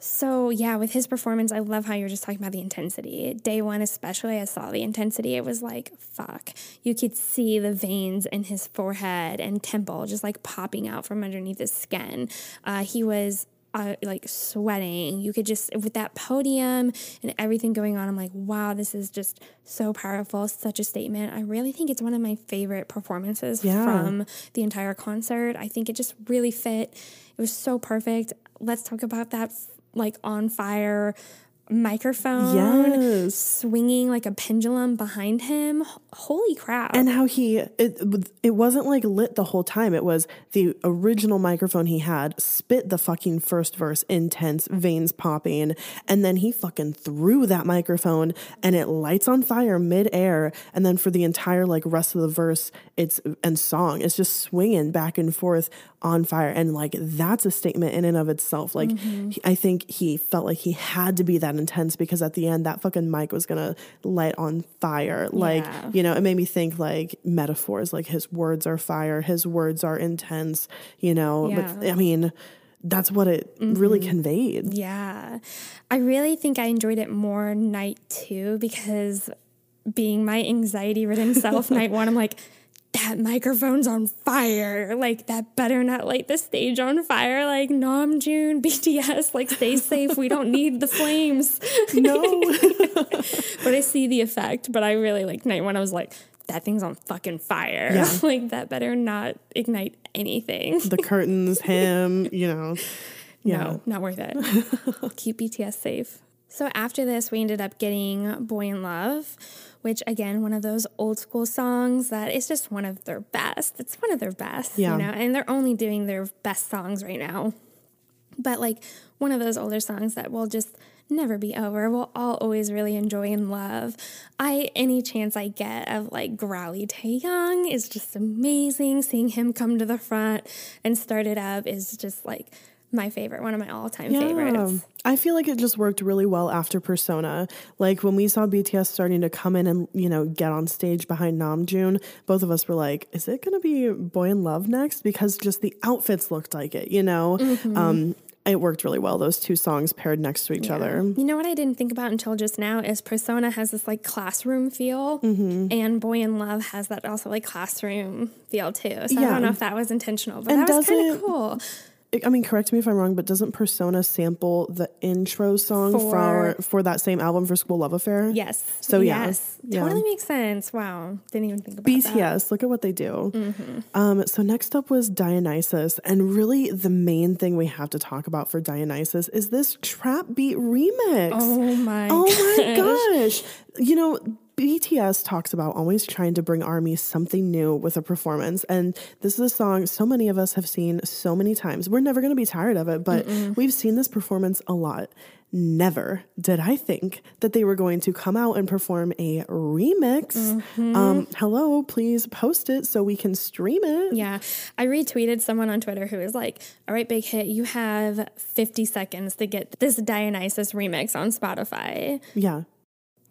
So, yeah, with his performance, I love how you're just talking about the intensity. Day one, especially, I saw the intensity. It was like, fuck. You could see the veins in his forehead and temple just like popping out from underneath his skin. Uh, he was uh, like sweating. You could just, with that podium and everything going on, I'm like, wow, this is just so powerful, such a statement. I really think it's one of my favorite performances yeah. from the entire concert. I think it just really fit. It was so perfect. Let's talk about that like on fire microphone yes. swinging like a pendulum behind him. Holy crap. And how he it, it wasn't like lit the whole time. It was the original microphone he had spit the fucking first verse intense veins popping. And then he fucking threw that microphone and it lights on fire mid-air. And then for the entire like rest of the verse it's and song it's just swinging back and forth on fire and like that's a statement in and of itself like mm-hmm. he, i think he felt like he had to be that intense because at the end that fucking mic was gonna light on fire like yeah. you know it made me think like metaphors like his words are fire his words are intense you know yeah. but i mean that's what it mm-hmm. really conveyed yeah i really think i enjoyed it more night two because being my anxiety ridden self night one i'm like that microphone's on fire. Like that better not light the stage on fire. Like Namjoon, BTS, like stay safe. We don't need the flames. No. but I see the effect. But I really like night one. I was like, that thing's on fucking fire. Yeah. like that better not ignite anything. The curtains, him, you know. Yeah. No, not worth it. Keep BTS safe. So after this, we ended up getting Boy in Love which again, one of those old school songs that is just one of their best. It's one of their best, yeah. you know, and they're only doing their best songs right now. But like one of those older songs that will just never be over. We'll all always really enjoy and love. I any chance I get of like growly Taehyung is just amazing. Seeing him come to the front and start it up is just like my favorite, one of my all time yeah. favorites. I feel like it just worked really well after Persona. Like when we saw BTS starting to come in and, you know, get on stage behind Namjoon, both of us were like, is it going to be Boy in Love next? Because just the outfits looked like it, you know? Mm-hmm. Um, it worked really well. Those two songs paired next to each yeah. other. You know what I didn't think about until just now is Persona has this like classroom feel, mm-hmm. and Boy in Love has that also like classroom feel too. So yeah. I don't know if that was intentional, but and that was kind of cool. I mean, correct me if I'm wrong, but doesn't Persona sample the intro song for for, for that same album for School Love Affair? Yes. So yeah, yes, yeah. totally makes sense. Wow, didn't even think about it. BTS. That. Look at what they do. Mm-hmm. Um, so next up was Dionysus, and really the main thing we have to talk about for Dionysus is this trap beat remix. Oh my! Oh my gosh! You know BTS talks about always trying to bring ARMY something new with a performance. And this is a song so many of us have seen so many times. We're never going to be tired of it, but Mm-mm. we've seen this performance a lot. Never did I think that they were going to come out and perform a remix. Mm-hmm. Um, hello, please post it so we can stream it. Yeah. I retweeted someone on Twitter who was like, All right, Big Hit, you have 50 seconds to get this Dionysus remix on Spotify. Yeah.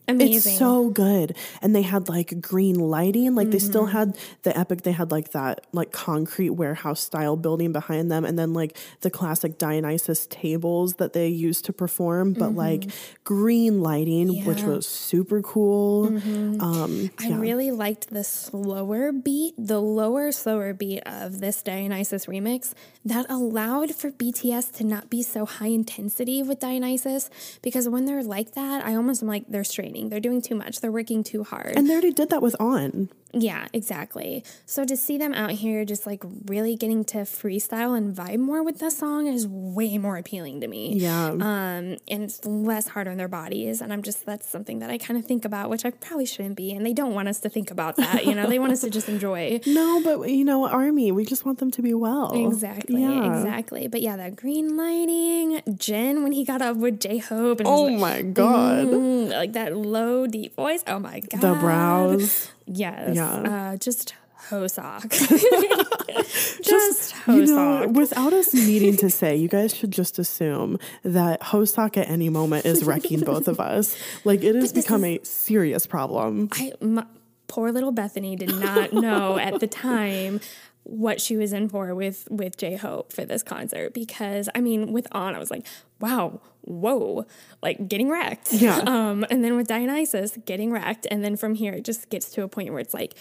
Amazing. It's so good. And they had like green lighting. Like mm-hmm. they still mm-hmm. had the epic, they had like that like concrete warehouse style building behind them. And then like the classic Dionysus tables that they used to perform, but mm-hmm. like green lighting, yeah. which was super cool. Mm-hmm. Um, I really liked the slower beat, the lower, slower beat of this Dionysus remix that allowed for BTS to not be so high intensity with Dionysus. Because when they're like that, I almost am like, they're straight they're doing too much. They're working too hard. And they already did that with On. Yeah, exactly. So to see them out here just like really getting to freestyle and vibe more with the song is way more appealing to me. Yeah. Um, and it's less hard on their bodies. And I'm just, that's something that I kind of think about, which I probably shouldn't be. And they don't want us to think about that. You know, they want us to just enjoy. No, but you know, Army, we just want them to be well. Exactly. Yeah. Exactly. But yeah, that green lighting, Jin, when he got up with J Hope. And Oh like, my God. Mm, like that low, deep voice. Oh my God. The brows. Yes. Yeah. Uh, just Hoseok. just, just. You know, without us needing to say, you guys should just assume that Hoseok at any moment is wrecking both of us. Like it has become is, a serious problem. I my, poor little Bethany did not know at the time what she was in for with with J Hope for this concert because I mean with On I was like wow whoa like getting wrecked. Yeah. Um and then with Dionysus getting wrecked and then from here it just gets to a point where it's like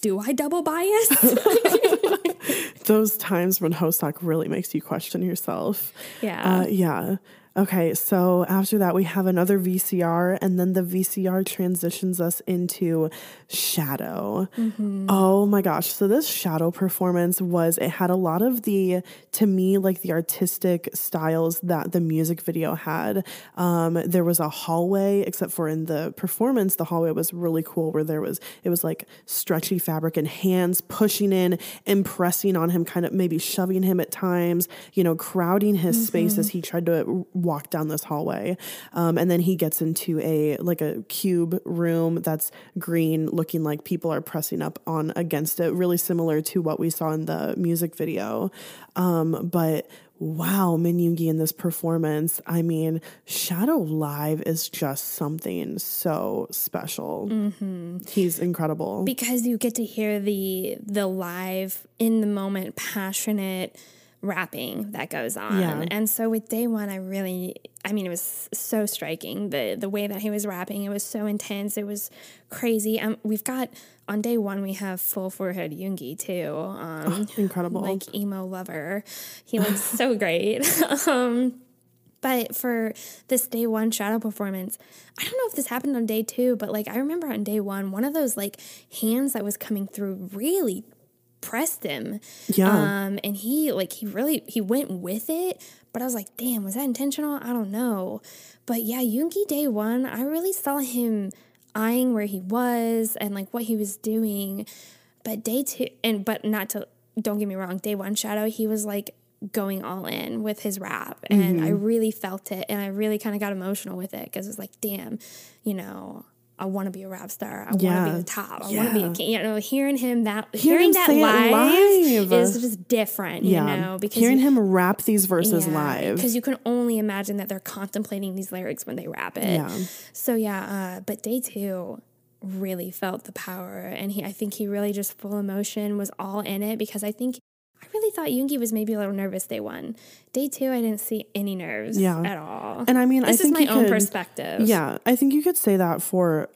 do I double bias? Those times when Hoseok really makes you question yourself. Yeah. Uh, yeah Okay, so after that, we have another VCR, and then the VCR transitions us into Shadow. Mm-hmm. Oh my gosh. So, this Shadow performance was, it had a lot of the, to me, like the artistic styles that the music video had. Um, there was a hallway, except for in the performance, the hallway was really cool, where there was, it was like stretchy fabric and hands pushing in and pressing on him, kind of maybe shoving him at times, you know, crowding his mm-hmm. space as he tried to walk down this hallway. Um, and then he gets into a like a cube room that's green, looking like people are pressing up on against it, really similar to what we saw in the music video. Um, but wow, Min Yoongi in this performance. I mean, Shadow Live is just something so special. Mm-hmm. He's incredible because you get to hear the the live in the moment, passionate rapping that goes on. Yeah. And so with day one, I really, I mean, it was so striking. The the way that he was rapping, it was so intense. It was crazy. Um, we've got on day one, we have full forehead Yoongi too. Um, oh, incredible. Like emo lover. He looks so great. um, but for this day one shadow performance, I don't know if this happened on day two, but like I remember on day one, one of those like hands that was coming through really pressed him. Yeah. Um, and he like he really he went with it, but I was like, damn, was that intentional? I don't know. But yeah, Yoongi day one, I really saw him eyeing where he was and like what he was doing. But day two and but not to don't get me wrong, day one shadow, he was like going all in with his rap and mm-hmm. I really felt it and I really kind of got emotional with it because it was like, damn, you know, I want to be a rap star. I yeah. want to be the top. I yeah. want to be a king. You know, hearing him that hearing, hearing that live, live, is just different. Yeah. You know, because hearing you, him rap these verses yeah, live because you can only imagine that they're contemplating these lyrics when they rap it. Yeah. So yeah, uh, but day two really felt the power, and he I think he really just full emotion was all in it because I think I really thought Yoongi was maybe a little nervous day one. Day two, I didn't see any nerves Yeah. at all. And I mean, this I think is my you own could- perspective. Yeah, I think you could say that for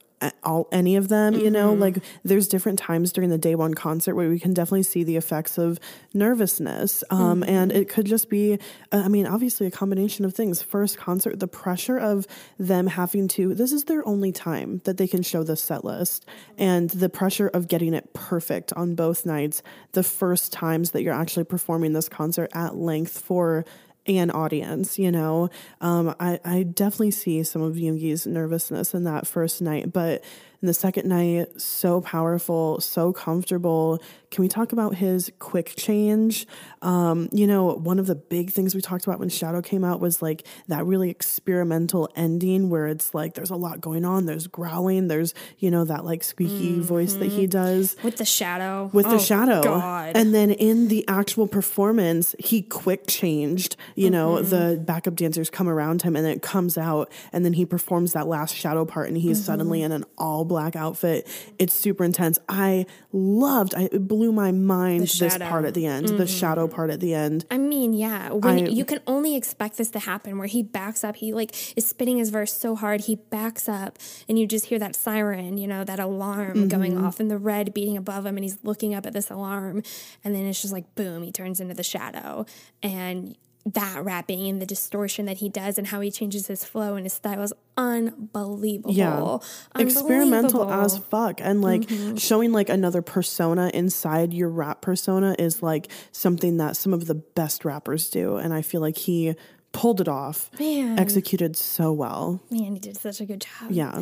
all any of them. You know, Mm-hmm. like there's different times during the day one concert where we can definitely see the effects of nervousness, um, Mm-hmm. and it could just be, uh, I mean, obviously a combination of things. First concert, the pressure of them having to. This is their only time that they can show this set list, and the pressure of getting it perfect on both nights. The first times that you're actually performing this concert at length for an audience, you know. Um, I, I definitely see some of Yoongi's nervousness in that first night, but in the second night, so powerful, so comfortable. Can we talk about his quick change? Um, you know, one of the big things we talked about when Shadow came out was like that really experimental ending where it's like there's a lot going on, there's growling, there's, you know, that like squeaky voice that he does With the shadow. with Oh, the shadow. God. And then in the actual performance, he quick changed. You know, Mm-hmm. the backup dancers come around him and it comes out, and then he performs that last shadow part, and he's Mm-hmm. suddenly in an all black outfit. It's super intense. I loved. I, it blew my mind. This. Mm-hmm. part at the end, the shadow part at the end. I mean, yeah. When I- you can only expect this to happen, where he backs up, he like is spinning his verse so hard, he backs up, and you just hear that siren, you know, that alarm going Mm-hmm. off, and the red beating above him, and he's looking up at this alarm, and then it's just like boom, he turns into the shadow, and that rapping and the distortion that he does and how he changes his flow and his style is unbelievable. Yeah. Experimental as fuck. And like mm-hmm. showing like another persona inside your rap persona is like something that some of the best rappers do. And I feel like he pulled it off, Man. executed so well. Man, he did such a good job. Yeah.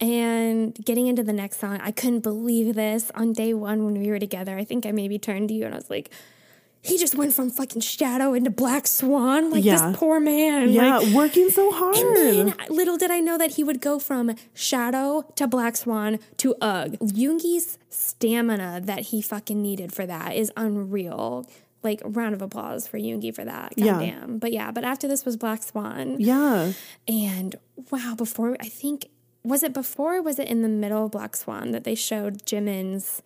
And getting into the next song, I couldn't believe this on day one when we were together. I think I maybe turned to you and I was like, he just went from fucking Shadow into Black Swan. Like Yeah. this poor man. Yeah, Like, working so hard. and little did I know that he would go from Shadow to Black Swan to UGH. Yoongi's stamina that he fucking needed for that is unreal. Like round of applause for Yoongi for that. Yeah. Goddamn. But yeah, but after this was Black Swan. yeah. And wow, before I think was it before or was it in the middle of Black Swan that they showed Jimin's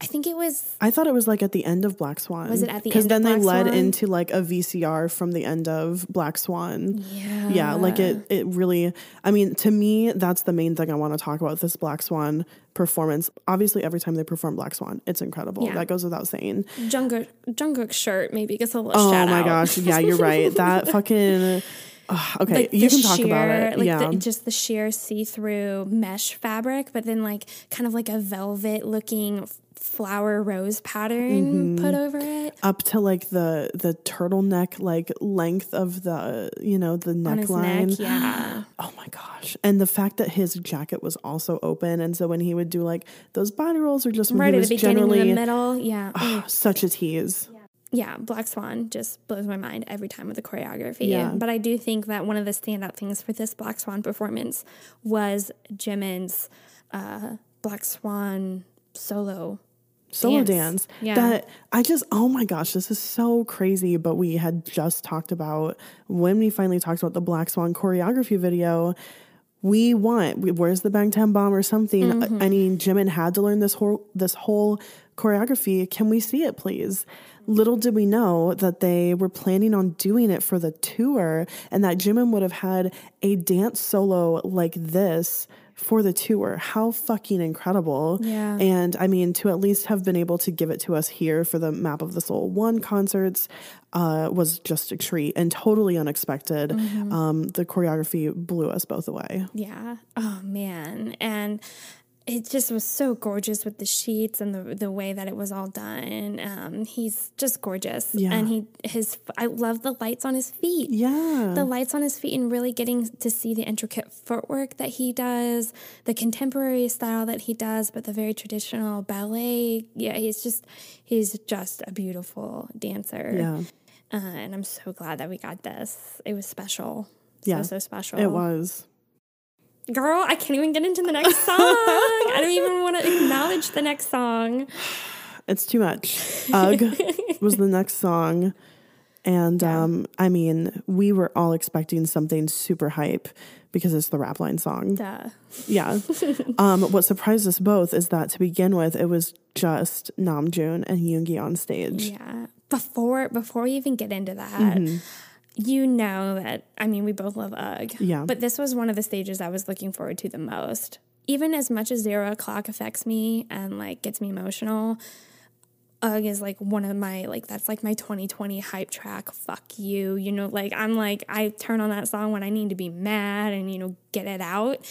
I think it was I thought it was like at the end of Black Swan. Was it at the end? Because then they led Swan? into like a VCR from the end of Black Swan. yeah. Yeah, like it it really I mean, to me, that's the main thing I want to talk about this Black Swan performance. Obviously, every time they perform Black Swan, it's incredible. Yeah. That goes without saying. Jungkook Jungkook's shirt maybe gets a little Oh my out. gosh. Yeah, you're right. That fucking Ugh, okay, like you can talk about it. Like yeah. the, just the sheer see-through mesh fabric, but then like kind of like a velvet-looking flower rose pattern Mm-hmm. put over it up to like the the turtleneck like length of the you know the neckline. neck. Yeah, Oh my gosh. And the fact that his jacket was also open. And so when he would do like those body rolls or just right at the beginning, generally in the middle. Yeah, Mm. such a tease. yeah. Black Swan just blows my mind every time with the choreography. Yeah. But I do think that one of the standout things for this Black Swan performance was Jimin's uh, Black Swan solo Solo Dance. dance. Yeah. That I just oh my gosh, this is so crazy. But we had just talked about when we finally talked about the Black Swan choreography video. We want we- where's the Bangtan Bomb or something. Mm-hmm. I mean, Jimin had to learn this whole this whole choreography. Can we see it, please? Little did we know that they were planning on doing it for the tour, and that Jimin would have had a dance solo like this for the tour. How fucking incredible! Yeah. And I mean, to at least have been able to give it to us here for the Map of the Soul ON:E concerts uh, was just a treat and totally unexpected. Mm-hmm. Um, the choreography blew us both away. Yeah. Oh man. And it just was so gorgeous with the sheets and the the way that it was all done. Um, he's just gorgeous. Yeah. And he his I love the lights on his feet. Yeah. The lights on his feet and really getting to see the intricate footwork that he does, the contemporary style that he does, but the very traditional ballet. Yeah, he's just he's just a beautiful dancer. yeah. Uh, and I'm so glad that we got this. It was special. Yeah, So so special. It was. Girl, I can't even get into the next song. I don't even want to acknowledge the next song. It's too much. Ugh was the next song. And um, I mean, we were all expecting something super hype because it's the rap line song. Duh. Yeah. um, what surprised us both is that to begin with, it was just Namjoon and Yoongi on stage. Yeah. Before before we even get into that, mm-hmm. You know that I mean we both love UGH. Yeah. But this was one of the stages I was looking forward to the most. Even as much as Zero O'Clock affects me and like gets me emotional, UGH is like one of my like that's like my 2020 hype track. Fuck you, you know. Like I'm like I turn on that song when I need to be mad and you know get it out.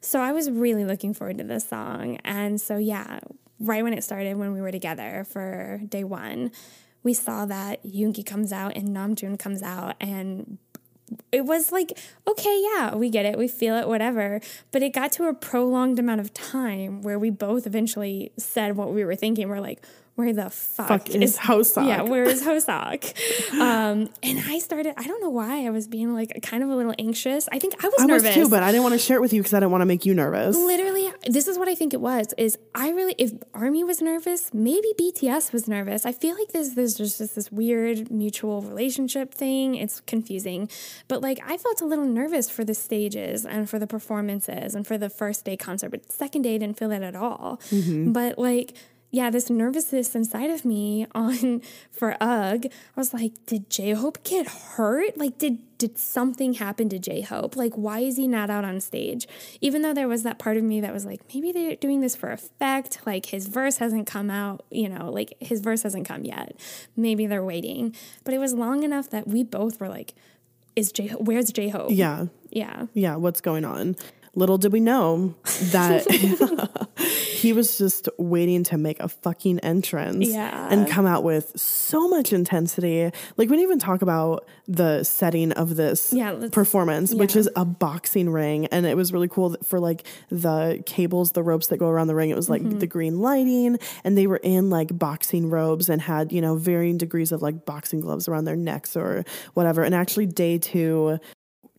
So I was really looking forward to this song, and so yeah, right when it started, when we were together for day one, we saw that Yoongi comes out and Namjoon comes out, and it was like, okay, yeah, we get it, we feel it, whatever. But it got to a prolonged amount of time where we both eventually said what we were thinking. We're like, where the fuck, fuck is, is Hoseok? Yeah, where is Hoseok? um, and I started, I don't know why I was being like kind of a little anxious. I think I was I nervous. was too, but I didn't want to share it with you because I didn't want to make you nervous. Literally, this is what I think it was, is I really, if Army was nervous, maybe BTS was nervous. I feel like there's, there's just this weird mutual relationship thing. It's confusing. But like, I felt a little nervous for the stages and for the performances and for the first day concert, but second day I didn't feel that at all. Mm-hmm. But like, yeah, this nervousness inside of me on for UGH, I was like, did J Hope get hurt? Like, did did something happen to J Hope? Like, why is he not out on stage? Even though there was that part of me that was like, maybe they're doing this for effect. Like, his verse hasn't come out, you know, like his verse hasn't come yet. Maybe they're waiting. But it was long enough that we both were like, is J where's J Hope? Yeah. Yeah. Yeah. What's going on? Little did we know that he was just waiting to make a fucking entrance yeah. and come out with so much intensity. Like we didn't even talk about the setting of this yeah, performance, yeah. which is a boxing ring, and it was really cool for like the cables, the ropes that go around the ring. It was like mm-hmm. the green lighting, and they were in like boxing robes and had you know varying degrees of like boxing gloves around their necks or whatever. And actually, day two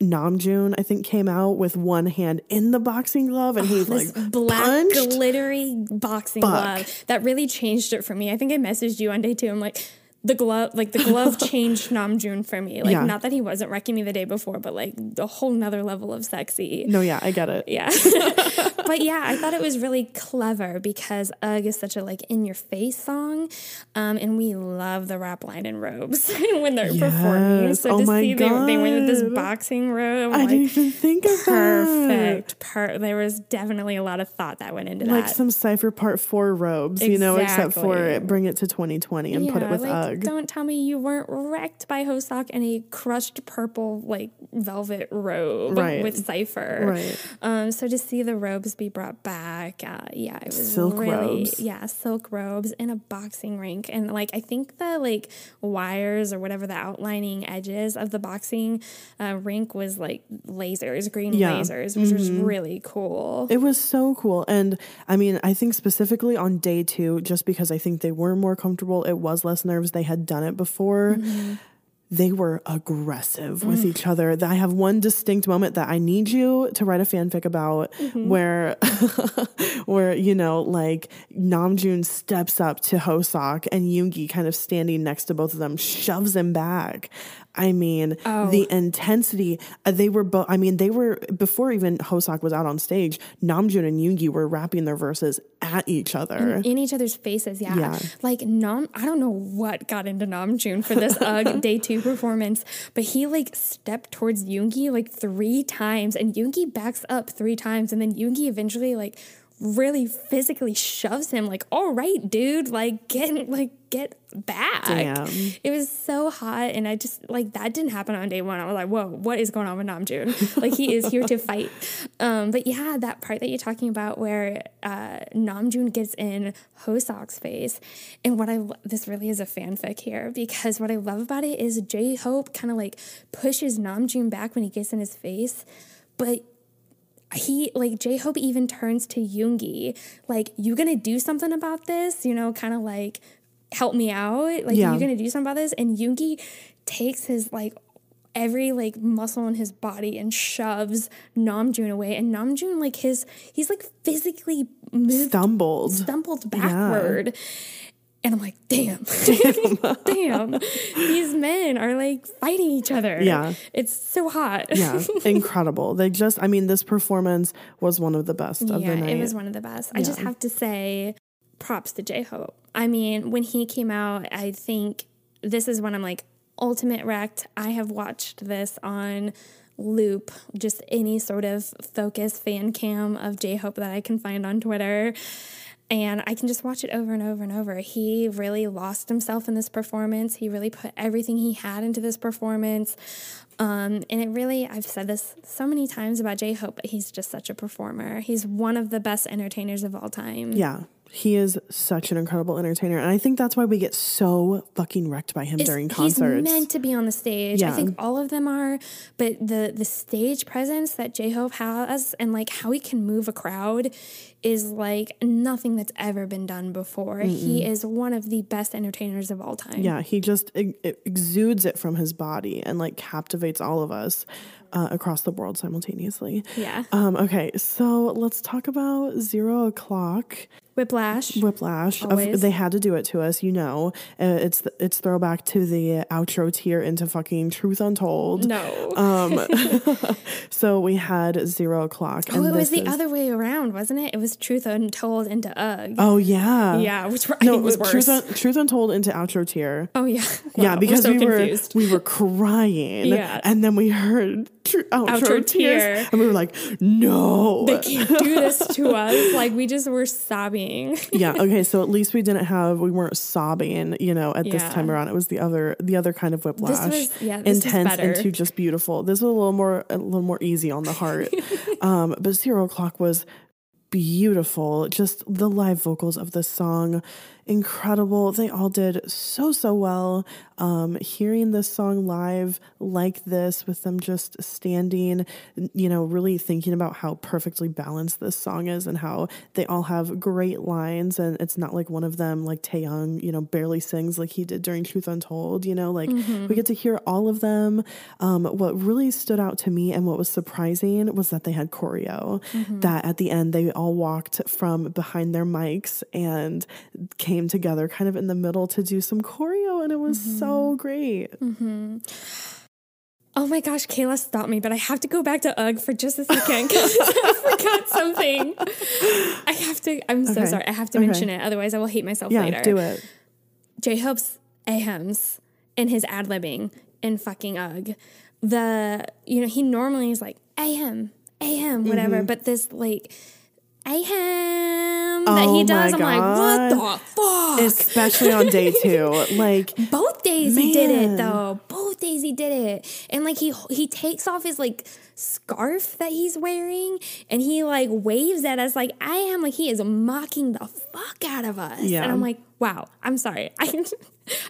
Namjoon, I think, came out with one hand in the boxing glove, and he oh, like black punched. glittery boxing Fuck. glove that really changed it for me. I think I messaged you on day two. I'm like, the glove like the glove changed Namjoon for me. Like yeah. not that he wasn't wrecking me the day before, but like the whole nother level of sexy. No, yeah, I get it. Yeah. but yeah, I thought it was really clever because UGH is such a like in your face song. Um, and we love the rap line in robes when they're yes. performing. So oh to see God. they, they were in this boxing robe. I like, didn't even think of perfect. that. There was definitely a lot of thought that went into like that. Like some Cypher Part 4 robes, exactly. you know, except for bring it to 2020 and yeah, put it with like, UGH. Don't tell me you weren't wrecked by Hoseok in a crushed purple like velvet robe right. with Cypher. Right. Um, so to see the robes be brought back, uh, yeah, it was silk really, robes. Yeah, silk robes in a boxing rink, and like I think the like wires or whatever the outlining edges of the boxing uh, rink was like lasers, green yeah. lasers, which mm-hmm. was really cool. It was so cool, and I mean, I think specifically on day two, just because I think they were more comfortable, it was less nerves. They had done it before. Mm-hmm they were aggressive with mm. each other. I have one distinct moment that I need you to write a fanfic about mm-hmm. where where you know like Namjoon steps up to Hoseok and Yoongi kind of standing next to both of them shoves him back. I mean, oh. the intensity. Uh, they were both. I mean, they were before even Hoseok was out on stage. Namjoon and Yoongi were rapping their verses at each other, in, in each other's faces. Yeah. yeah, like Nam. I don't know what got into Namjoon for this UGH day two performance, but he like stepped towards Yoongi like three times, and Yoongi backs up three times, and then Yoongi eventually like really physically shoves him like all right dude like get like get back. Damn. it was so hot and i just like that didn't happen on day one. I was like whoa what is going on with namjoon like he is here to fight. Um but yeah that part that you're talking about where uh namjoon gets in hoseok's face and what i this really is a fanfic here because what i love about it is j-hope kind of like pushes namjoon back when he gets in his face but he like J Hope even turns to Yoongi, like, you gonna do something about this? You know, kind of like help me out. Like, yeah. you gonna do something about this? And Yoongi takes his like every like muscle in his body and shoves Namjoon away. And Namjoon, like his he's like physically moved stumbled. Stumbled backward. Yeah And I'm like, damn, damn, these men are like fighting each other. Yeah. It's so hot. yeah, incredible. They just, I mean, this performance was one of the best of yeah, the night. it was one of the best. I just Yeah. have to say props to J Hope. I mean, when he came out, I think this is when I'm like, ultimate wrecked. I have watched this on loop, just any sort of focus fan cam of J Hope that I can find on Twitter. And I can just watch it over and over and over. He really lost himself in this performance. He really put everything he had into this performance. Um, and it really, I've said this so many times about J Hope, but he's just such a performer. He's one of the best entertainers of all time. Yeah. He is such an incredible entertainer. And I think that's why we get so fucking wrecked by him It's- during concerts. He's meant to be on the stage. I think all of them are, but the the stage presence that J Hope has and like how he can move a crowd is like nothing that's ever been done before. He is one of the best entertainers of all time. yeah, he just exudes it from his body and like captivates all of us uh, across the world simultaneously. Yeah. Um, okay, so let's talk about Zero O'Clock. Whiplash. Whiplash. Always. they had to do it to us, you know. Uh, it's it's throwback to the outro Tear into fucking Truth Untold. no. Um, so we had Zero O'Clock. oh, it was the is- other way around, wasn't it? It was Truth Untold into UGH. Oh yeah. yeah, which were, I No, think was Truth, worse. Un- Truth Untold into outro Tear. oh yeah. yeah, because we're we were confused. we were crying, Yeah. and then we heard tr- outro, Outro Tear. and we were like, "No, They can't do this to us. Like we just were sobbing. yeah, okay." So at least we didn't have we weren't sobbing, you know. At this Yeah. time around, it was the other the other kind of whiplash, was- yeah, this intense into just beautiful. This was a little more a little more easy on the heart, um, but Zero O'clock was beautiful. Just the live vocals of the song, incredible. They all did so, so well. Um, hearing this song live like this, with them just standing, you know, really thinking about how perfectly balanced this song is and how they all have great lines. And it's not like one of them, like Taehyung, you know, barely sings like he did during Truth Untold, you know, like we get to hear all of them. Um, what really stood out to me and what was surprising was that they had choreo, that at the end they all walked from behind their mics and came together kind of in the middle to do some choreo. And it was so great. Oh my gosh, Kayla stopped me, but I have to go back to UGH for just a second because I forgot something. I have to, I'm so Okay. sorry. I have to Okay. mention it. Otherwise, I will hate myself Yeah, later. do it. J Hope's ahems and his ad libbing in fucking UGH. The, you know, he normally is like, ahem, ahem, whatever, Mm-hmm. but this like, ahem that Oh he does, I'm like, what the fuck? Especially on day two. Like, Both days he did it though. Both days he did it. And like he he takes off his like scarf that he's wearing and he like waves at us like I am like he is mocking the fuck out of us. Yeah. And I'm like, wow, I'm sorry. I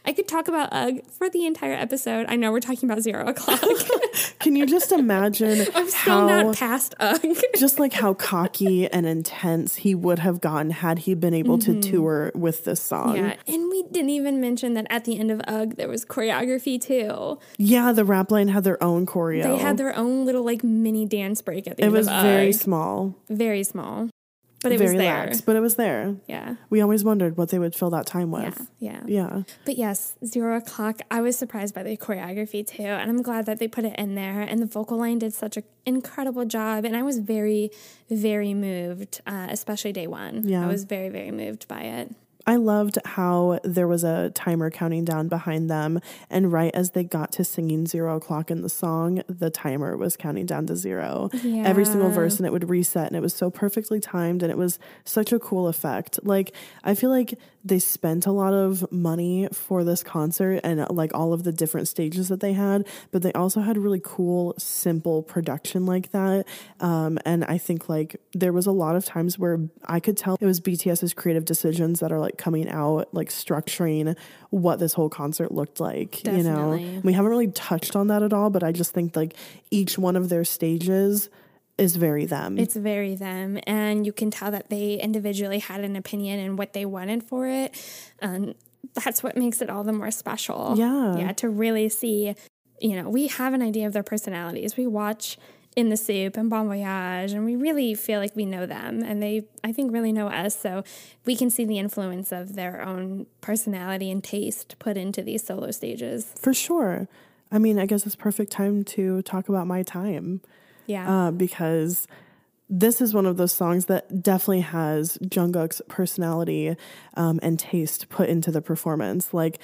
I could talk about UGH for the entire episode. I know we're talking about zero o'clock. can you just imagine I'm still how not past UGH. just like how cocky and intense he would have gotten had he been able to tour with this song. Mm-hmm. Yeah, and we didn't even mention that at the end of UGH there was choreography too. Yeah, the rap line had their own choreo. They had their own little like mini dance break at the end of it was very small, very small, but it very was there. lax, but it was there. Yeah, We always wondered what they would fill that time yeah, with. yeah, Yeah. But yes, zero o'clock. I was surprised by the choreography too, and I'm glad that they put it in there. And the vocal line did such an incredible job, and I was very, very moved, uh, especially day one. Yeah. I was very, very moved by it. I loved how there was a timer counting down behind them, and right as they got to singing zero o'clock in the song, the timer was counting down to zero. Every single verse, and it would reset, and it was so perfectly timed, and it was such a cool effect. Like, I feel like they spent a lot of money for this concert and like all of the different stages that they had, but they also had really cool, simple production like that. Um, and I think like there was a lot of times where I could tell it was BTS's creative decisions that are like coming out, like structuring what this whole concert looked like. You know, we haven't really touched on that at all, but I just think like each one of their stages is very them. It's very them, and you can tell that they individually had an opinion and what they wanted for it, and that's what makes it all the more special. Yeah. yeah, to really see, you know, we have an idea of their personalities. We watch in the SOOP and bon voyage and we really feel like we know them and they i think really know us so we can see the influence of their own personality and taste put into these solo stages. For sure. I mean i guess it's perfect time to talk about my time. Yeah. Uh, because this is one of those songs that definitely has Jungkook's personality um, and taste put into the performance. Like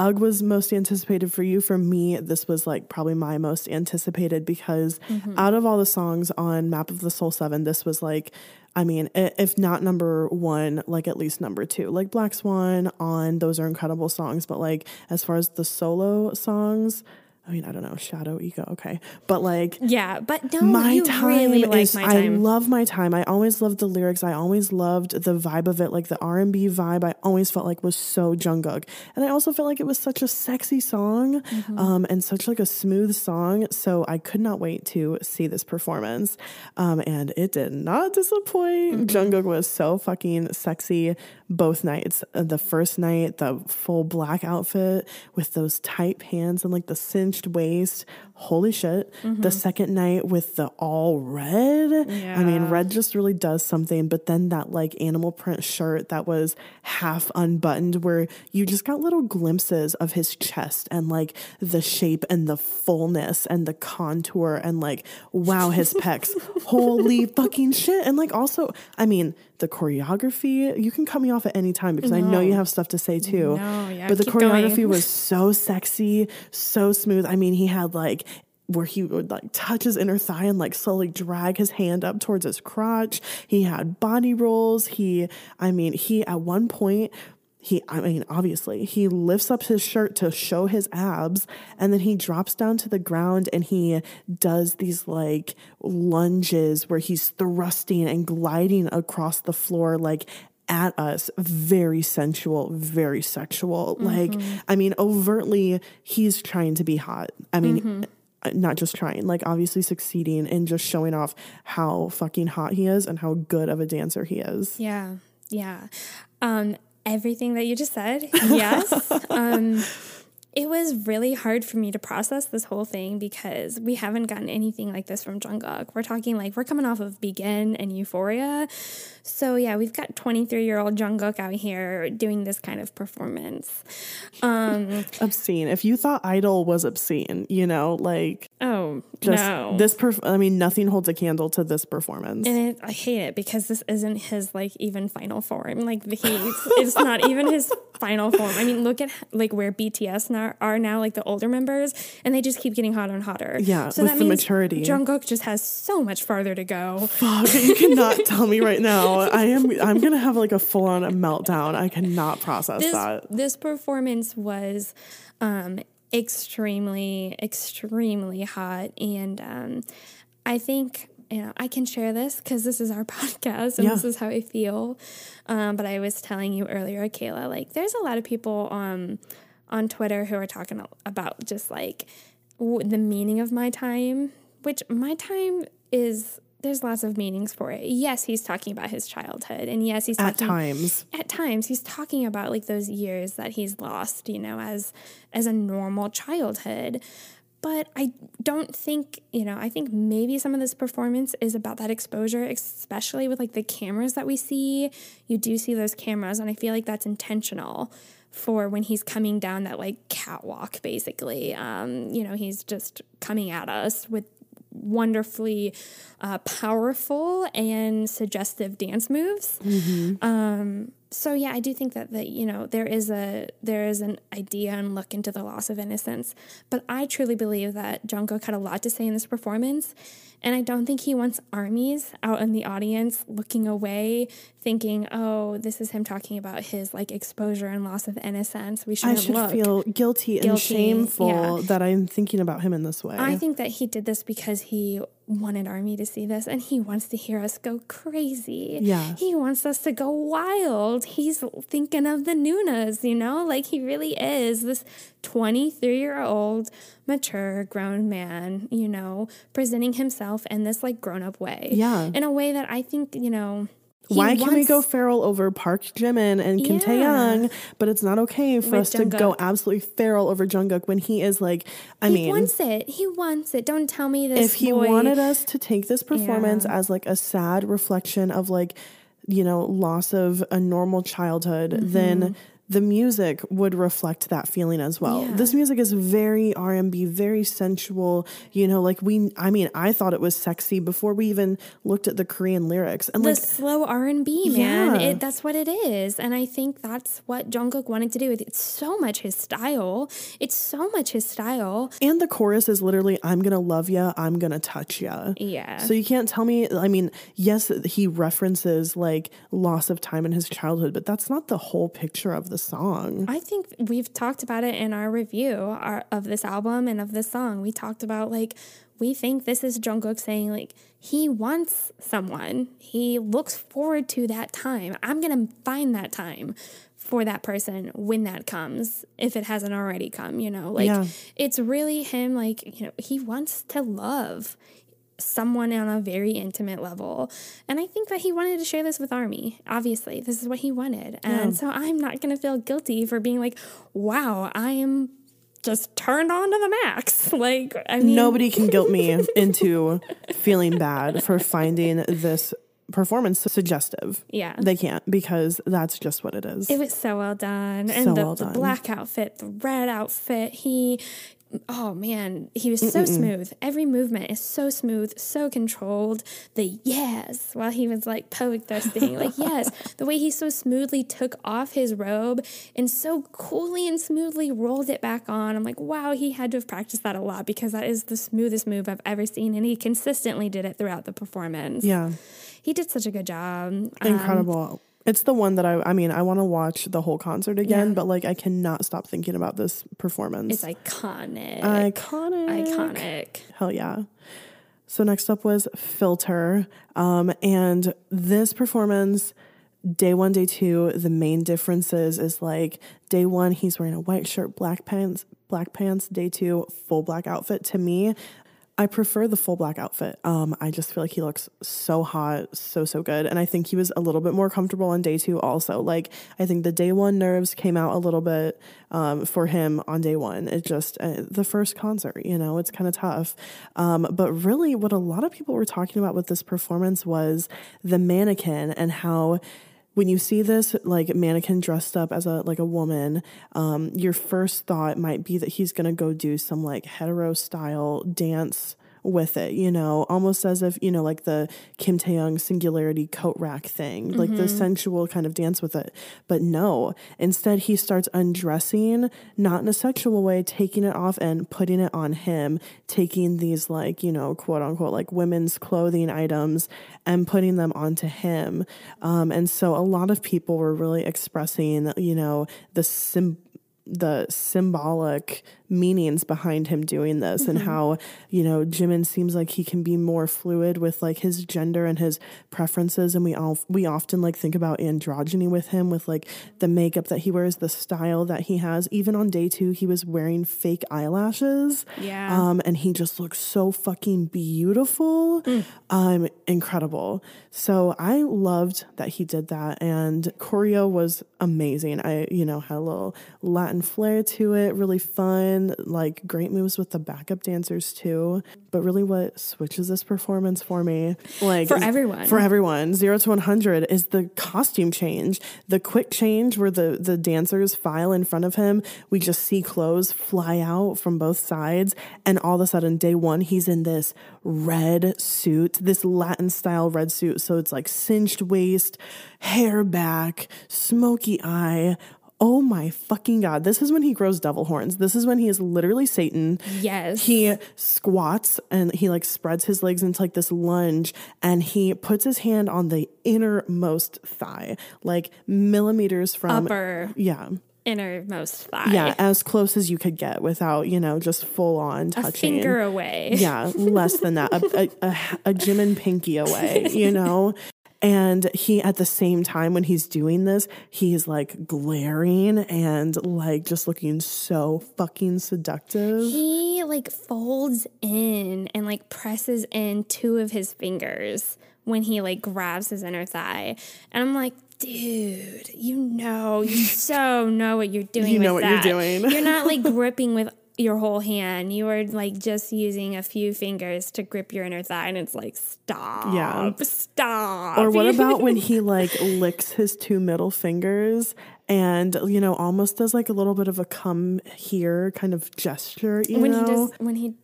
UGH was most anticipated for you. For me, this was like probably my most anticipated because mm-hmm. out of all the songs on Map of the Soul 7, this was like, I mean, if not number one, like at least number two. Like Black Swan on, those are incredible songs. But like as far as the solo songs, I mean, I don't know, shadow ego, okay, but like, yeah, but no, my time really is. Like I love my time. I always loved the lyrics. I always loved the vibe of it, like the R and B vibe. I always felt like was so Jungkook, and I also felt like it was such a sexy song, mm-hmm. um, and such like a smooth song. So I could not wait to see this performance, um, and it did not disappoint. Mm-hmm. Jungkook was so fucking sexy both nights. The first night, the full black outfit with those tight pants and like the cinched waist. Holy shit. Mm-hmm. The second night with the all red. Yeah. I mean, red just really does something. But then that like animal print shirt that was half unbuttoned, where you just got little glimpses of his chest and like the shape and the fullness and the contour and like, wow, his pecs. Holy fucking shit. And like, also, I mean, the choreography, you can cut me off at any time because no. I know you have stuff to say too. No, yeah, but the choreography was so sexy, so smooth. I mean, he had like where he would like touch his inner thigh and like slowly drag his hand up towards his crotch. He had body rolls. He, I mean, he at one point he i mean obviously he lifts up his shirt to show his abs and then he drops down to the ground and he does these like lunges where he's thrusting and gliding across the floor like at us very sensual very sexual mm-hmm. like i mean overtly he's trying to be hot i mean mm-hmm not just trying, like obviously succeeding and just showing off how fucking hot he is and how good of a dancer he is. Yeah. Yeah. Um, everything that you just said. Yes. um, it was really hard for me to process this whole thing because we haven't gotten anything like this from Jungkook. We're talking like we're coming off of Begin and Euphoria. So yeah, we've got 23 year old Jungkook out here doing this kind of performance. Um, obscene. If you thought Idol was obscene, you know, like oh just no. this. Perf- I mean, nothing holds a candle to this performance. And it, I hate it because this isn't his like even final form. Like he's it's not even his final form. I mean, look at like where BTS now are now, like the older members, and they just keep getting hotter and hotter. Yeah, so with the maturity. Jungkook just has so much farther to go. Fuck, you cannot tell me right now. I am. I'm gonna have like a full on meltdown. I cannot process this, that. This performance was. Um, extremely extremely hot and um, i think you know, I can share this because this is our podcast and yeah. this is how I feel. Um, but I was telling you earlier, Kayla, like there's a lot of people um, on Twitter who are talking about just like w- the meaning of my time, which my time is there's lots of meanings for it. Yes, he's talking about his childhood, and yes, he's talking, at times. At times, he's talking about like those years that he's lost, you know, as as a normal childhood. But I don't think, you know, I think maybe some of this performance is about that exposure, especially with like the cameras that we see. You do see those cameras, and I feel like that's intentional for when he's coming down that like catwalk, basically. Um, you know, he's just coming at us with wonderfully uh, powerful and suggestive dance moves. Mm-hmm. Um, so yeah, I do think that that you know there is a there is an idea and look into the loss of innocence, but I truly believe that Jungkook had a lot to say in this performance, and I don't think he wants armies out in the audience looking away, thinking, "Oh, this is him talking about his like exposure and loss of innocence." We should I should look. feel guilty, guilty and shameful yeah. that I'm thinking about him in this way. I think that he did this because he wanted Army to see this and he wants to hear us go crazy. Yeah. He wants us to go wild. He's thinking of the Nunas, you know? Like he really is this 23 year old, mature, grown man, you know, presenting himself in this like grown up way. Yeah. In a way that I think, you know, Why can we go feral over Park Jimin and Kim yeah. Taehyung, but it's not okay for With us Jungkook. to go absolutely feral over Jungkook when he is like, I he mean, he wants it. He wants it. Don't tell me this. If he boy. wanted us to take this performance yeah. as like a sad reflection of like, you know, loss of a normal childhood, mm-hmm. then the music would reflect that feeling as well. Yeah. This music is very R&B, very sensual, you know, like we I mean, I thought it was sexy before we even looked at the Korean lyrics. And the like slow R&B, man. Yeah. It, that's what it is. And I think that's what Jungkook wanted to do. It's so much his style. It's so much his style. And the chorus is literally I'm going to love ya, I'm going to touch ya. Yeah. So you can't tell me I mean, yes, he references like loss of time in his childhood, but that's not the whole picture of the song. I think we've talked about it in our review our, of this album and of this song. We talked about like we think this is Jungkook saying like he wants someone. He looks forward to that time. I'm going to find that time for that person when that comes if it hasn't already come, you know. Like yeah. it's really him like, you know, he wants to love someone on a very intimate level. And I think that he wanted to share this with Army. Obviously, this is what he wanted. And yeah. so I'm not going to feel guilty for being like, wow, I am just turned on to the max. Like, I mean, nobody can guilt me into feeling bad for finding this performance suggestive. Yeah. They can't because that's just what it is. It was so well done. And the, well done. the black outfit, the red outfit, he oh man, he was so Mm-mm. smooth. Every movement is so smooth, so controlled. The yes, while he was like poke thrusting, like yes, the way he so smoothly took off his robe and so coolly and smoothly rolled it back on. I'm like, wow, he had to have practiced that a lot because that is the smoothest move I've ever seen, and he consistently did it throughout the performance. Yeah, he did such a good job. Incredible. Um, it's the one that I I mean, I want to watch the whole concert again, yeah. but like I cannot stop thinking about this performance. It's iconic. Iconic. Iconic. Hell yeah. So next up was Filter. Um, and this performance day one, day two, the main differences is like day one, he's wearing a white shirt, black pants, black pants. Day two, full black outfit. To me, I prefer the full black outfit. Um, I just feel like he looks so hot, so so good, and I think he was a little bit more comfortable on day two. Also, like I think the day one nerves came out a little bit um, for him on day one. It just uh, the first concert, you know, it's kind of tough. Um, but really, what a lot of people were talking about with this performance was the mannequin and how when you see this like mannequin dressed up as a like a woman, um, your first thought might be that he's gonna go do some like hetero style dance with it, you know, almost as if, you know, like the Kim Taehyung singularity coat rack thing, mm-hmm. like the mm-hmm. sensual kind of dance with it. But no, instead he starts undressing, not in a sexual way, taking it off and putting it on him, taking these like, you know, quote unquote, like women's clothing items and putting them onto him. Um, and so a lot of people were really expressing, you know, the sim the symbolic meanings behind him doing this mm-hmm. and how you know Jimin seems like he can be more fluid with like his gender and his preferences. And we all we often like think about androgyny with him with like the makeup that he wears the style that he has. Even on day 2 he was wearing fake eyelashes. Yeah. Um and he just looks so fucking beautiful. Mm. um incredible. So I loved that he did that. And choreo was amazing. I you know had a little Latin flair to it really fun like great moves with the backup dancers too. But really, what switches this performance for me, like for everyone, for everyone, zero to one hundred, is the costume change, the quick change where the the dancers file in front of him. We just see clothes fly out from both sides, and all of a sudden, day one, he's in this red suit, this Latin style red suit. So it's like cinched waist, hair back, smoky eye, oh my fucking god this is when he grows devil horns this is when he is literally satan yes he squats and he like spreads his legs into like this lunge and he puts his hand on the innermost thigh like millimeters from upper yeah innermost thigh. Yeah, as close as you could get without, you know, just full on touching. A finger away. Yeah, less than that. A, a, a, a Jimin pinky away, you know? And he, at the same time, when he's doing this, he's like glaring and like just looking so fucking seductive. He like folds in and like presses in two of his fingers when he like grabs his inner thigh. And I'm like, dude, you know, you so know what you're doing. You know what that. you're doing. you're not like gripping with your whole hand. You are like just using a few fingers to grip your inner thigh, and it's like stop, Yeah. stop. Or what about when he like licks his two middle fingers and you know almost does like a little bit of a come here kind of gesture, you when know? he does when he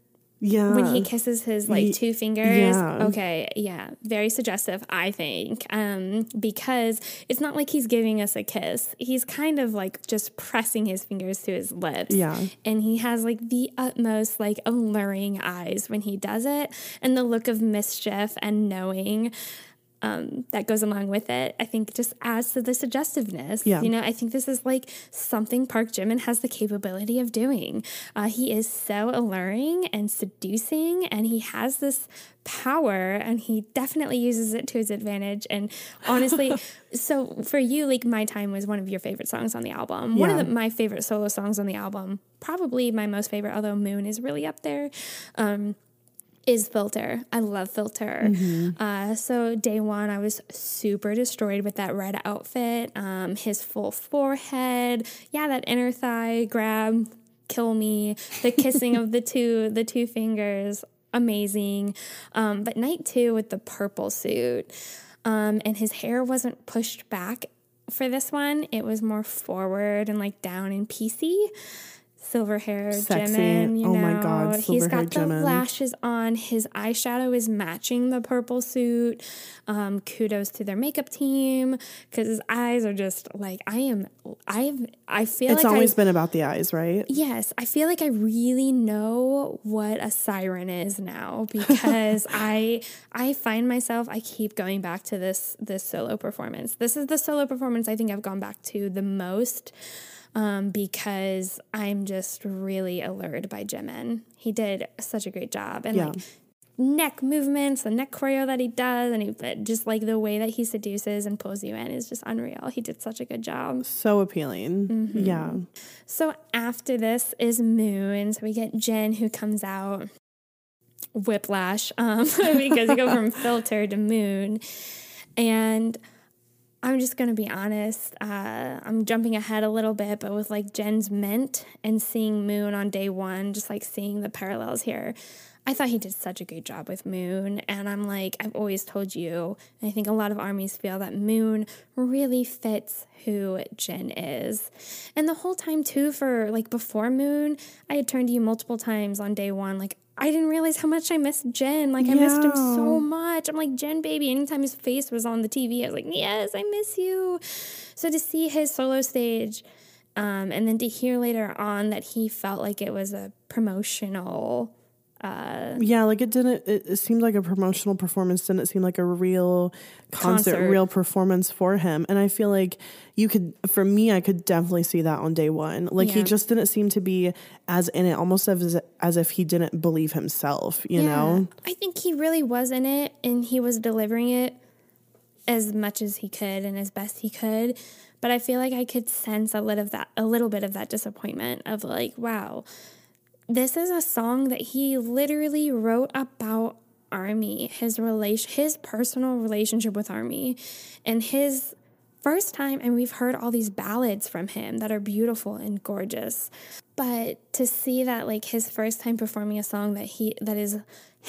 yeah. when he kisses his like two fingers yeah. okay yeah very suggestive i think um because it's not like he's giving us a kiss he's kind of like just pressing his fingers to his lips Yeah. and he has like the utmost like alluring eyes when he does it and the look of mischief and knowing um, that goes along with it, I think just adds to the suggestiveness. Yeah. You know, I think this is like something Park Jimin has the capability of doing. Uh, he is so alluring and seducing, and he has this power, and he definitely uses it to his advantage. And honestly, so for you, like My Time was one of your favorite songs on the album. One of the, my favorite solo songs on the album, probably my most favorite, although Moon is really up there. Um, is filter. I love filter. Uh, so day one, I was super destroyed with that red outfit. Um, his full forehead, yeah, that inner thigh grab, kill me. The kissing of the two, the two fingers, amazing. Um, but night two with the purple suit, um, and his hair wasn't pushed back for this one. It was more forward and like down and piecey silver hair Sexy. Jimin, you Oh know. my God, He's got the Jimin. lashes on. His eyeshadow is matching the purple suit. Um, kudos to their makeup team because his eyes are just like I am. I've. I feel it's like always I, been about the eyes, right? Yes, I feel like I really know what a siren is now because I I find myself I keep going back to this this solo performance. This is the solo performance I think I've gone back to the most um, because I'm just really allured by Jimin. He did such a great job and Yeah. like neck movements, the neck choreo that he does, and he, just like the way that he seduces and pulls you in is just unreal. He did such a good job. So appealing. Mm-hmm. Yeah. So after this is Moon. So we get Jin who comes out whiplash um, because you go from filter to Moon. And I'm just going to be honest. Uh, I'm jumping ahead a little bit, but with like Jin's Mint and seeing Moon on day one, just like seeing the parallels here. I thought he did such a great job with Moon. And I'm like, I've always told you, and I think a lot of armies feel that Moon really fits who Jen is. And the whole time, too, for like before Moon, I had turned to you multiple times on day one, like, I didn't realize how much I missed Jin. Like I missed him so much. I'm like Jin, baby. Anytime his face was on the TV, I was like, yes, I miss you. So to see his solo stage, um, and then to hear later on that he felt like it was a promotional. Uh, yeah, like it didn't. It, it seemed like a promotional performance. Didn't seem like a real concert, Concert. real performance for him. And I feel like you could, for me, I could definitely see that on day one. Like he just didn't seem to be as in it, almost as as if he didn't believe himself. You know? I think he really was in it, and he was delivering it as much as he could and as best he could. But I feel like I could sense a little of that, a little bit of that disappointment of like, wow, this is a song that he literally wrote about Army, his relation, his personal relationship with Army, and his first time. And we've heard all these ballads from him that are beautiful and gorgeous, but to see that like his first time performing a song that he that is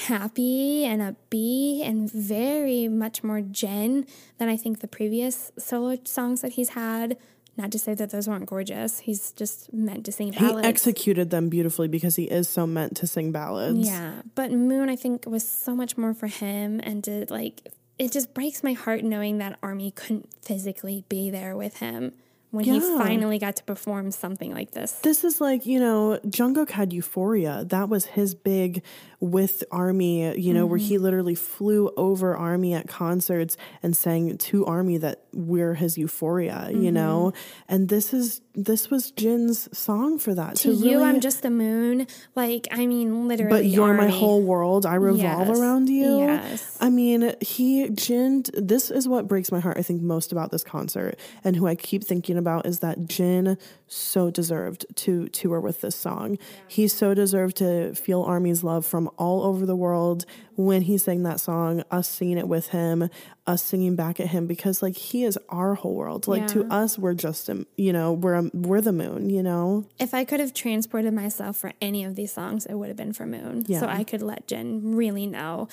happy and upbeat and very much more Jin than I think the previous solo songs that he's had. Not to say that those weren't gorgeous. He's just meant to sing ballads. He executed them beautifully because he is so meant to sing ballads. Yeah, but Moon, I think, was so much more for him, and to like, it just breaks my heart knowing that Army couldn't physically be there with him when he finally got to perform something like this. This is like, you know, Jungkook had Euphoria. That was his big with Army, you know, where he mm-hmm. literally flew over Army at concerts and sang to Army that we're his Euphoria, you mm-hmm. know? And this is this was Jin's song for that. To you, I'm just the moon. Like, I mean, literally. but you're my whole world. I revolve Yes. around you. Yes. I mean, he Jin. This is what breaks my heart. I think most about this concert, and who I keep thinking about is that Jin so deserved to tour with this song. Yeah. He so deserved to feel Army's love from all over the world when he sang that song, us singing it with him, us singing back at him because like he is our whole world. Like yeah. to us we're just um, you know, we're um, we're the moon, you know. If I could have transported myself for any of these songs, it would have been for Moon. Yeah. So I could let Jin really know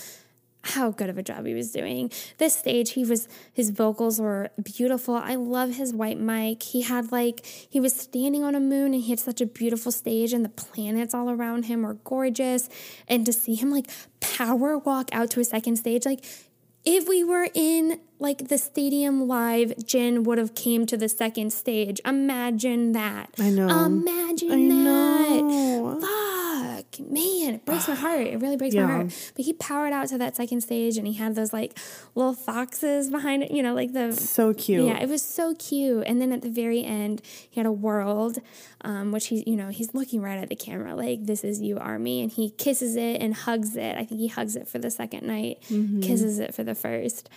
how good of a job he was doing. This stage, he was his vocals were beautiful. I love his white mic. He had like he was standing on a moon and he had such a beautiful stage and the planets all around him were gorgeous. And to see him like power walk out to a second stage, like if we were in like the stadium live, Jin would have came to the second stage. Imagine that. I know. Imagine I that. Know. Fuck, man, it breaks my heart. It really breaks yeah. my heart. But he powered out to that second stage, and he had those like little foxes behind it. You know, like the so cute. Yeah, it was so cute. And then at the very end, he had a world, um, which he's you know he's looking right at the camera, like this is you, army, and he kisses it and hugs it. I think he hugs it for the second night, mm-hmm. kisses it for the first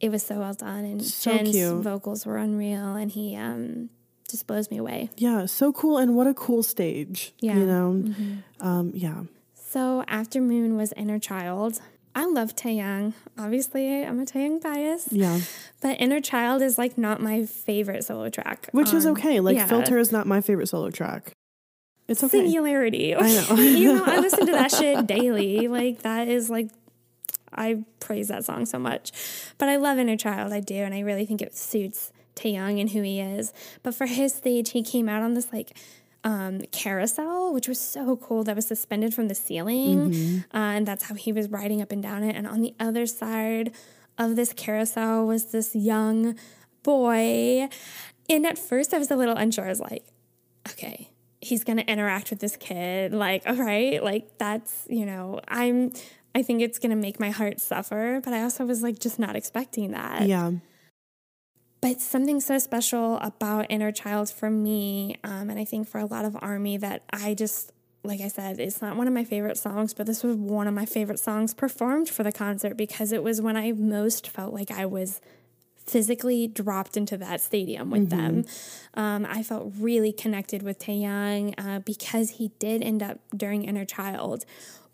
it was so well done and so Jin's cute. vocals were unreal and he um just blows me away. Yeah, so cool and what a cool stage. Yeah. You know? Mm-hmm. Um, yeah. So after Moon was Inner Child. I love Taehyung. Obviously, I'm a Taehyung bias. Yeah. But Inner Child is like not my favorite solo track. Which um, is okay. Like yeah. Filter is not my favorite solo track. It's okay. Singularity. I know. you know, I listen to that shit daily. Like that is like I praise that song so much. But I love Inner Child, I do, and I really think it suits Taehyung and who he is. But for his stage, he came out on this like um, carousel, which was so cool, that was suspended from the ceiling. Mm-hmm. Uh, and that's how he was riding up and down it. And on the other side of this carousel was this young boy. And at first, I was a little unsure. I was like, okay, he's going to interact with this kid. Like, all right, like that's, you know, I'm I think it's going to make my heart suffer. But I also was like, just not expecting that. Yeah. But something so special about Inner Child for me, um, and I think for a lot of Army, that I just, like I said, it's not one of my favorite songs, but this was one of my favorite songs performed for the concert because it was when I most felt like I was physically dropped into that stadium with mm-hmm. them. Um, I felt really connected with Taehyung uh, because he did end up during Inner Child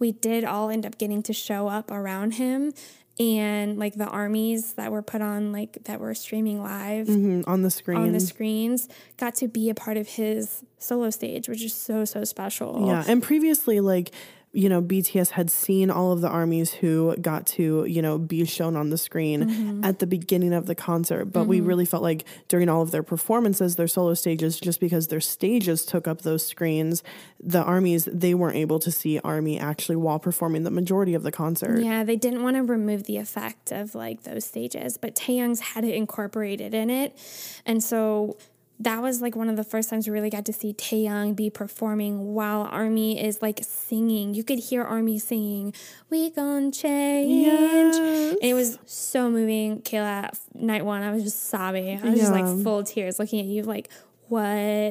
we did all end up getting to show up around him and like the armies that were put on like that were streaming live mm-hmm, on the screen on the screens got to be a part of his solo stage which is so so special. Yeah and previously like you know, BTS had seen all of the armies who got to, you know, be shown on the screen mm-hmm. at the beginning of the concert. But mm-hmm. we really felt like during all of their performances, their solo stages, just because their stages took up those screens, the armies, they weren't able to see Army actually while performing the majority of the concert. Yeah, they didn't want to remove the effect of like those stages, but Taehyung's had it incorporated in it. And so that was like one of the first times we really got to see Taehyung be performing while Army is like singing. You could hear Army singing, "We gon' change," yes. and it was so moving. Kayla, night one, I was just sobbing. I was yeah. just like full tears, looking at you, like, what?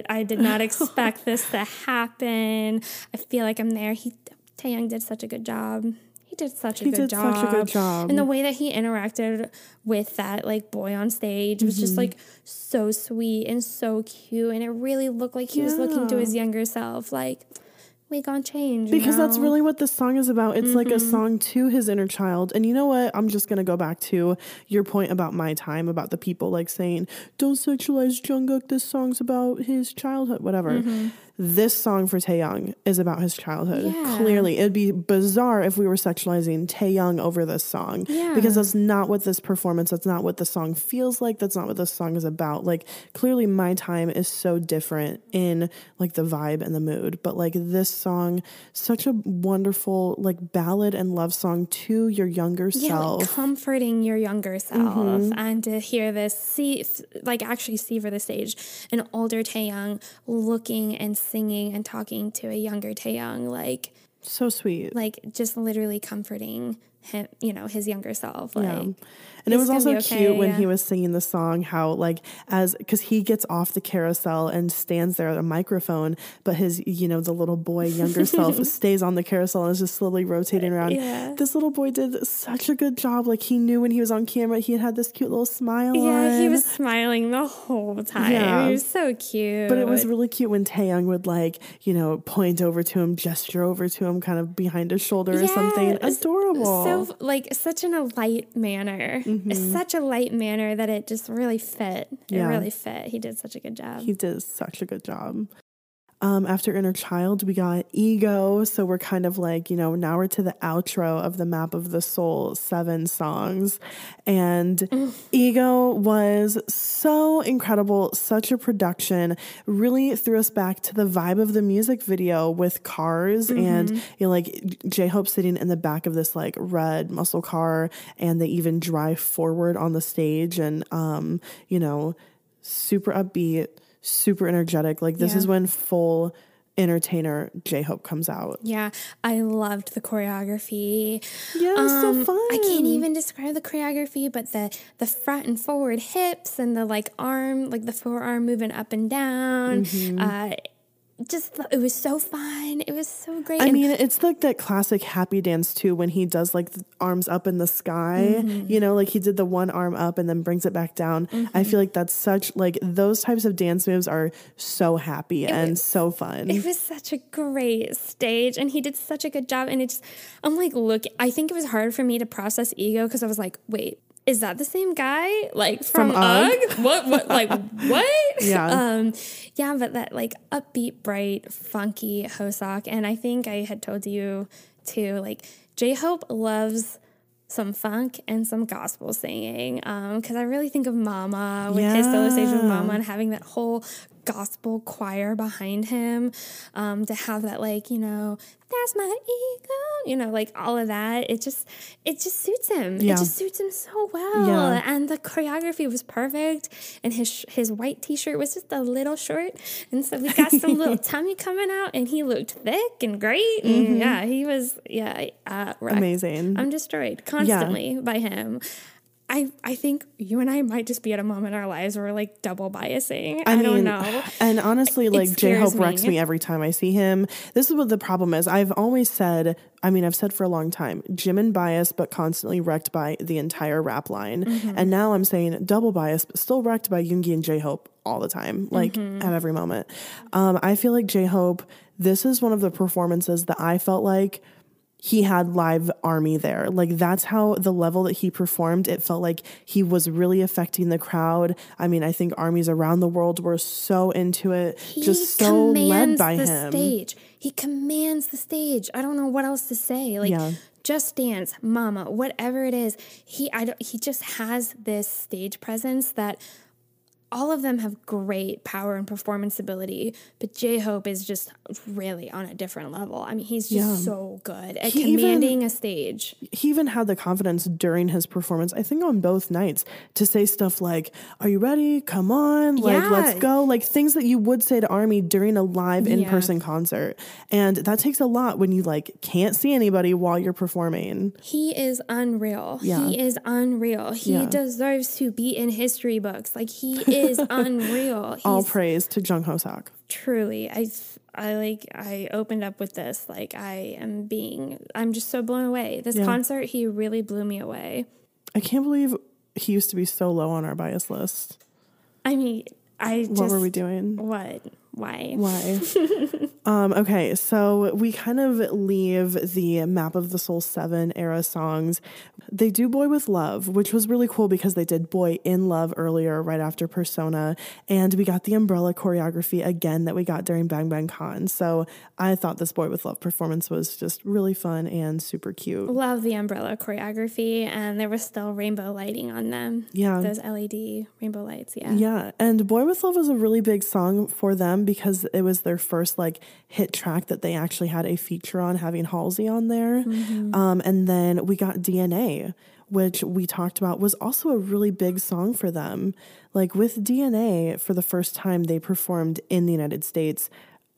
I did not expect this to happen. I feel like I'm there. He Taehyung did such a good job he did such a he good job. Such a good job. And the way that he interacted with that like boy on stage mm-hmm. was just mm-hmm. like so sweet and so cute. And it really looked like he yeah. was looking to his younger self. Like we gonna change because know? that's really what this song is about it's mm-hmm. like a mm-hmm. song to his inner child and you know what i'm just gonna go back to your point about my time about the people like saying don't sexualize jungkook this song's about his childhood whatever mm-hmm this song for Taehyung is about his childhood. Yeah. Clearly, it'd be bizarre if we were sexualizing Taehyung over this song yeah. because that's not what this performance. That's not what the song feels like. That's not what this song is about. Like clearly, my time is so different in like the vibe and the mood, but like this song, such a wonderful like ballad and love song to your younger yeah, self, like comforting your younger self, mm-hmm. and to hear this, see like actually see for the stage an older Taehyung looking and singing and talking to a younger Taehyung, like so sweet, like just literally comforting him, you know, his younger self. Like, yeah. And it was also okay, cute when yeah. he was singing the song, how like as because he gets off the carousel and stands there at a microphone, but his you know the little boy younger self stays on the carousel and is just slowly rotating around. Yeah. This little boy did such a good job. Like he knew when he was on camera, he had had this cute little smile. Yeah, on. he was smiling the whole time. Yeah. He was so cute. But it was really cute when Taehyung would like you know point over to him, gesture over to him, kind of behind his shoulder yeah, or something. Adorable. So like such in a light manner mm-hmm. such a light manner that it just really fit. It yeah. really fit. He did such a good job. He did such a good job. Um, after Inner Child, we got Ego. So we're kind of like, you know, now we're to the outro of the Map of the Soul seven songs. And mm. Ego was so incredible, such a production, really threw us back to the vibe of the music video with cars mm-hmm. and, you know, like J Hope sitting in the back of this like red muscle car. And they even drive forward on the stage and, um, you know, super upbeat super energetic. Like this yeah. is when full entertainer J Hope comes out. Yeah, I loved the choreography. Yeah, um, so fun. I can't even describe the choreography, but the the front and forward hips and the like arm, like the forearm moving up and down. Mm-hmm. Uh, just it was so fun. It was so great. I and mean, it's like that classic happy dance too when he does like the arms up in the sky. Mm-hmm. You know, like he did the one arm up and then brings it back down. Mm-hmm. I feel like that's such like those types of dance moves are so happy it and was, so fun. It was such a great stage and he did such a good job and it's I'm like look, I think it was hard for me to process ego because I was like, wait, is that the same guy like from, from UGH? what what like what? Yeah. Um yeah, but that like upbeat, bright, funky Hoseok and I think I had told you too like J-Hope loves some funk and some gospel singing because um, I really think of Mama with yeah. his solo stage with Mama and having that whole gospel choir behind him um, to have that like you know that's my ego you know like all of that. It just it just suits him. Yeah. it just suits him so well. Yeah. and the choreography was perfect. And his his white t-shirt was just a little short. And so we got some little tummy coming out and he looked thick and great. And mm-hmm. yeah he was yeah uh, amazing. I'm destroyed constantly yeah. by him I, I think you and I might just be at a moment in our lives where we're like double biasing. I, I mean, don't know. And honestly, like J Hope wrecks me every time I see him. This is what the problem is. I've always said, I mean, I've said for a long time, Jimin bias, but constantly wrecked by the entire rap line. Mm-hmm. And now I'm saying double bias, but still wrecked by Yoongi and J Hope all the time, like mm-hmm. at every moment. Um, I feel like J Hope, this is one of the performances that I felt like he had live army there. Like that's how the level that he performed, it felt like he was really affecting the crowd. I mean, I think armies around the world were so into it, he just so led by the him. Stage. He commands the stage. I don't know what else to say. Like yeah. Just Dance, Mama, whatever it is, he I don't, he just has this stage presence that all of them have great power and performance ability, but J Hope is just really on a different level. I mean, he's just yeah. so good at he commanding even, a stage. He even had the confidence during his performance, I think on both nights, to say stuff like, Are you ready? Come on, like, yeah. let's go. Like things that you would say to Army during a live in person yeah. concert. And that takes a lot when you like can't see anybody while you're performing. He is unreal. He is unreal. He deserves to be in history books. Like he is is unreal. He's, All praise to Jung Hoseok. Truly, I I like I opened up with this like I am being I'm just so blown away. This yeah. concert he really blew me away. I can't believe he used to be so low on our bias list. I mean, I just, What were we doing? What? Why? Why? um, okay, so we kind of leave the Map of the Soul 7 era songs. They do Boy with Love, which was really cool because they did Boy in Love earlier, right after Persona. And we got the umbrella choreography again that we got during Bang Bang Con. So I thought this Boy with Love performance was just really fun and super cute. Love the umbrella choreography, and there was still rainbow lighting on them. Yeah. Those LED rainbow lights. Yeah. Yeah. And Boy with Love was a really big song for them because it was their first like hit track that they actually had a feature on having Halsey on there. Mm-hmm. Um, and then we got DNA, which we talked about was also a really big song for them. Like with DNA, for the first time they performed in the United States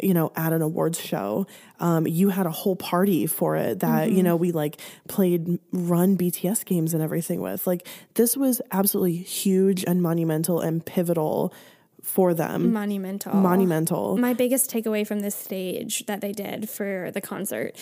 you know, at an awards show. Um, you had a whole party for it that, mm-hmm. you know, we like played run BTS games and everything with. Like, this was absolutely huge and monumental and pivotal for them. Monumental. Monumental. My biggest takeaway from this stage that they did for the concert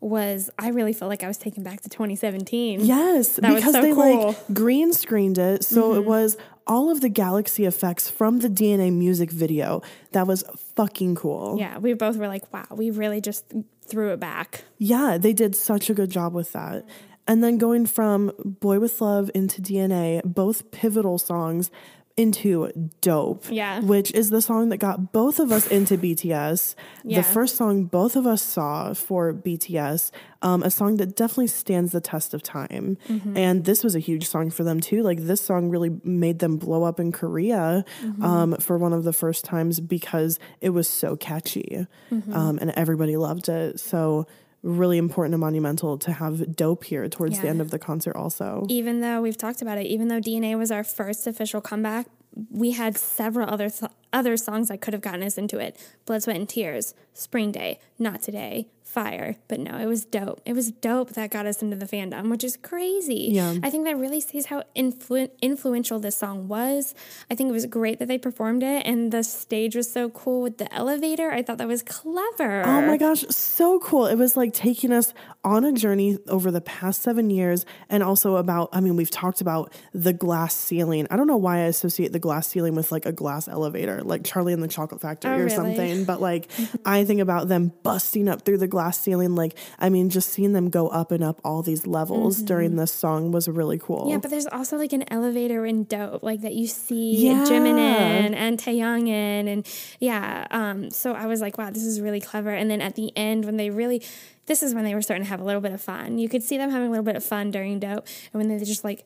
was I really felt like I was taken back to 2017. Yes, that because so they cool. like green screened it, so mm-hmm. it was all of the galaxy effects from the DNA music video. That was fucking cool. Yeah, we both were like, wow, we really just threw it back. Yeah, they did such a good job with that. And then going from Boy with Love into DNA, both pivotal songs into Dope. Yeah. Which is the song that got both of us into BTS. Yeah. The first song both of us saw for BTS. Um, a song that definitely stands the test of time. Mm-hmm. And this was a huge song for them too. Like this song really made them blow up in Korea mm-hmm. um, for one of the first times because it was so catchy mm-hmm. um, and everybody loved it. So really important and monumental to have dope here towards yeah. the end of the concert also even though we've talked about it even though dna was our first official comeback we had several other th- other songs that could have gotten us into it blood sweat and tears spring day not today fire. But no, it was dope. It was dope that got us into the fandom, which is crazy. Yeah. I think that really sees how influ- influential this song was. I think it was great that they performed it, and the stage was so cool with the elevator. I thought that was clever. Oh my gosh, so cool. It was like taking us on a journey over the past seven years, and also about, I mean, we've talked about the glass ceiling. I don't know why I associate the glass ceiling with like a glass elevator, like Charlie and the Chocolate Factory oh, or really? something, but like I think about them busting up through the glass glass ceiling. Like, I mean, just seeing them go up and up all these levels mm-hmm. during this song was really cool. Yeah, but there's also like an elevator in Dope, like that you see yeah. Jimin in and Taehyung in. And yeah, um, so I was like, wow, this is really clever. And then at the end, when they really, this is when they were starting to have a little bit of fun. You could see them having a little bit of fun during Dope. And when they just like,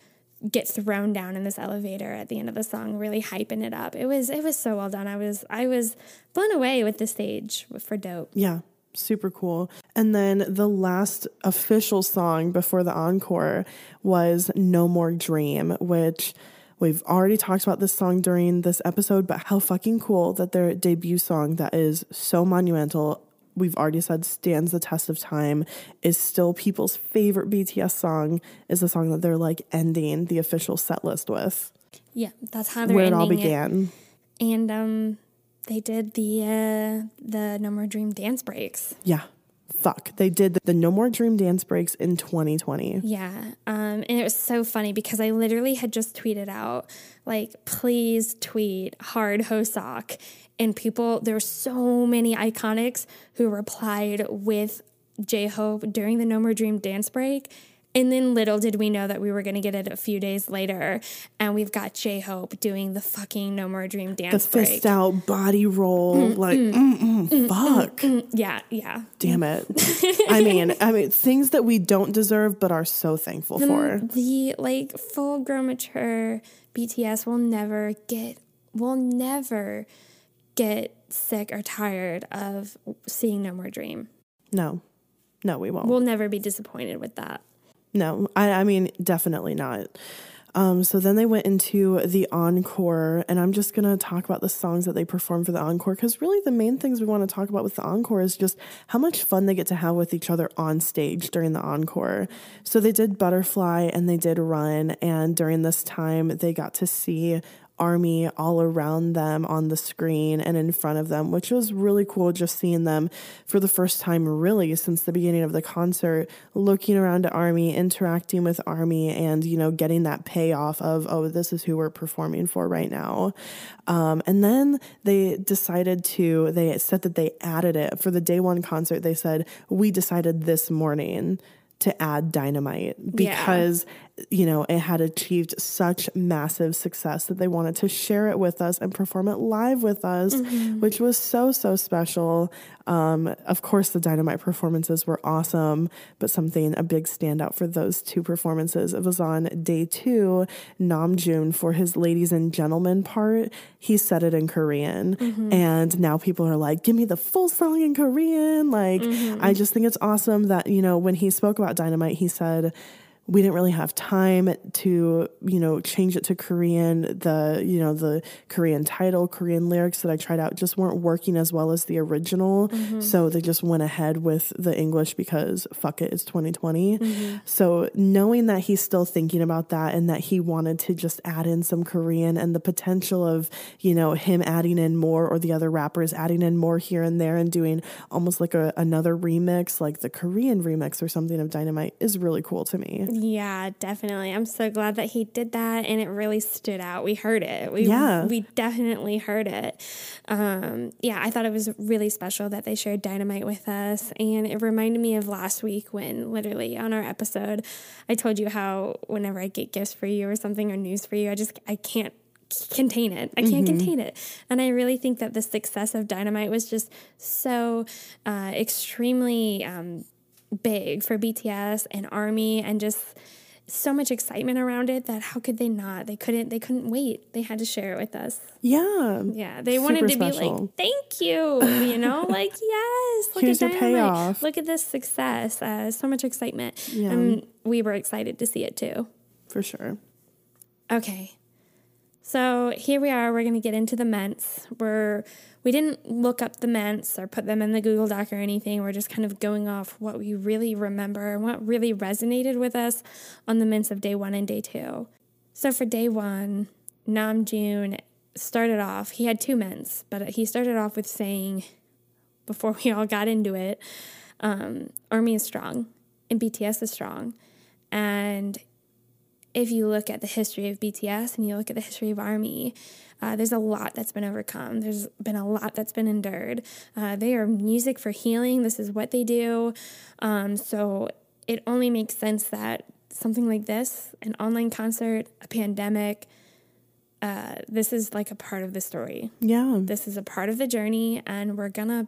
get thrown down in this elevator at the end of the song really hyping it up it was it was so well done i was i was blown away with the stage for dope yeah super cool. And then the last official song before the encore was No More Dream, which we've already talked about this song during this episode, but how fucking cool that their debut song that is so monumental. We've already said stands the test of time, is still people's favorite BTS song, is the song that they're like ending the official set list with. Yeah, that's how they're where it all began. It. And um they did the uh, the No More Dream dance breaks. Yeah. Fuck. They did the No More Dream dance breaks in 2020. Yeah. Um, and it was so funny because I literally had just tweeted out, like, please tweet hard Hoseok. And people, there were so many iconics who replied with J Hope during the No More Dream dance break. And then little did we know that we were going to get it a few days later. And we've got J Hope doing the fucking No More Dream dance The fist break. out body roll. Mm, like, mm, mm, mm fuck. Mm, yeah, yeah. Damn it. I mean, I mean, things that we don't deserve but are so thankful the, for. The like full grown mature BTS will never get, will never get sick or tired of seeing No More Dream. No. No, we won't. We'll never be disappointed with that. No, I, I mean, definitely not. Um, so then they went into the encore, and I'm just gonna talk about the songs that they performed for the encore because really the main things we want to talk about with the encore is just how much fun they get to have with each other on stage during the encore. So they did Butterfly and they did Run, and during this time they got to see army all around them on the screen and in front of them, which was really cool just seeing them for the first time, really, since the beginning of the concert, looking around at army, interacting with army, and, you know, getting that payoff of, oh, this is who we're performing for right now. Um, and then they decided to, they said that they added it for the day one concert. They said, we decided this morning to add dynamite because yeah. You know it had achieved such massive success that they wanted to share it with us and perform it live with us mm-hmm. which was so so special um, of course the dynamite performances were awesome but something a big standout for those two performances it was on day two namjoon for his ladies and gentlemen part he said it in korean mm-hmm. and now people are like give me the full song in korean like mm-hmm. i just think it's awesome that you know when he spoke about Dynamite, he said, we didn't really have time to, you know, change it to Korean. The, you know, the Korean title, Korean lyrics that I tried out just weren't working as well as the original. Mm-hmm. So they just went ahead with the English because fuck it, it's 2020. Mm-hmm. So knowing that he's still thinking about that and that he wanted to just add in some Korean and the potential of, you know, him adding in more or the other rappers adding in more here and there and doing almost like a, another remix, like the Korean remix or something of Dynamite is really cool to me. Yeah, definitely. I'm so glad that he did that and it really stood out. We heard it. We, yeah. we definitely heard it. Um, yeah, I thought it was really special that they shared Dynamite with us. And it reminded me of last week when literally on our episode, I told you how whenever I get gifts for you or something or news for you, I just, I can't contain it. I can't mm-hmm. contain it. And I really think that the success of Dynamite was just so uh, extremely um, big for BTS and Army and just so much excitement around it that how could they not? They couldn't they couldn't wait. They had to share it with us. Yeah. Yeah. They wanted to special. be like, thank you. You know, like, yes, look Here's at your payoff. Look at this success. Uh, so much excitement. Yeah. And we were excited to see it too. For sure. Okay. So here we are. We're going to get into the ments. We're we didn't look up the ments or put them in the Google Doc or anything. We're just kind of going off what we really remember and what really resonated with us on the ments of day one and day two. So for day one, Namjoon started off. He had two ments, but he started off with saying, before we all got into it, um, Army is strong and BTS is strong, and if you look at the history of BTS and you look at the history of Army, uh, there's a lot that's been overcome. There's been a lot that's been endured. Uh, they are music for healing. This is what they do. Um, so it only makes sense that something like this, an online concert, a pandemic, uh, this is like a part of the story. Yeah. This is a part of the journey, and we're gonna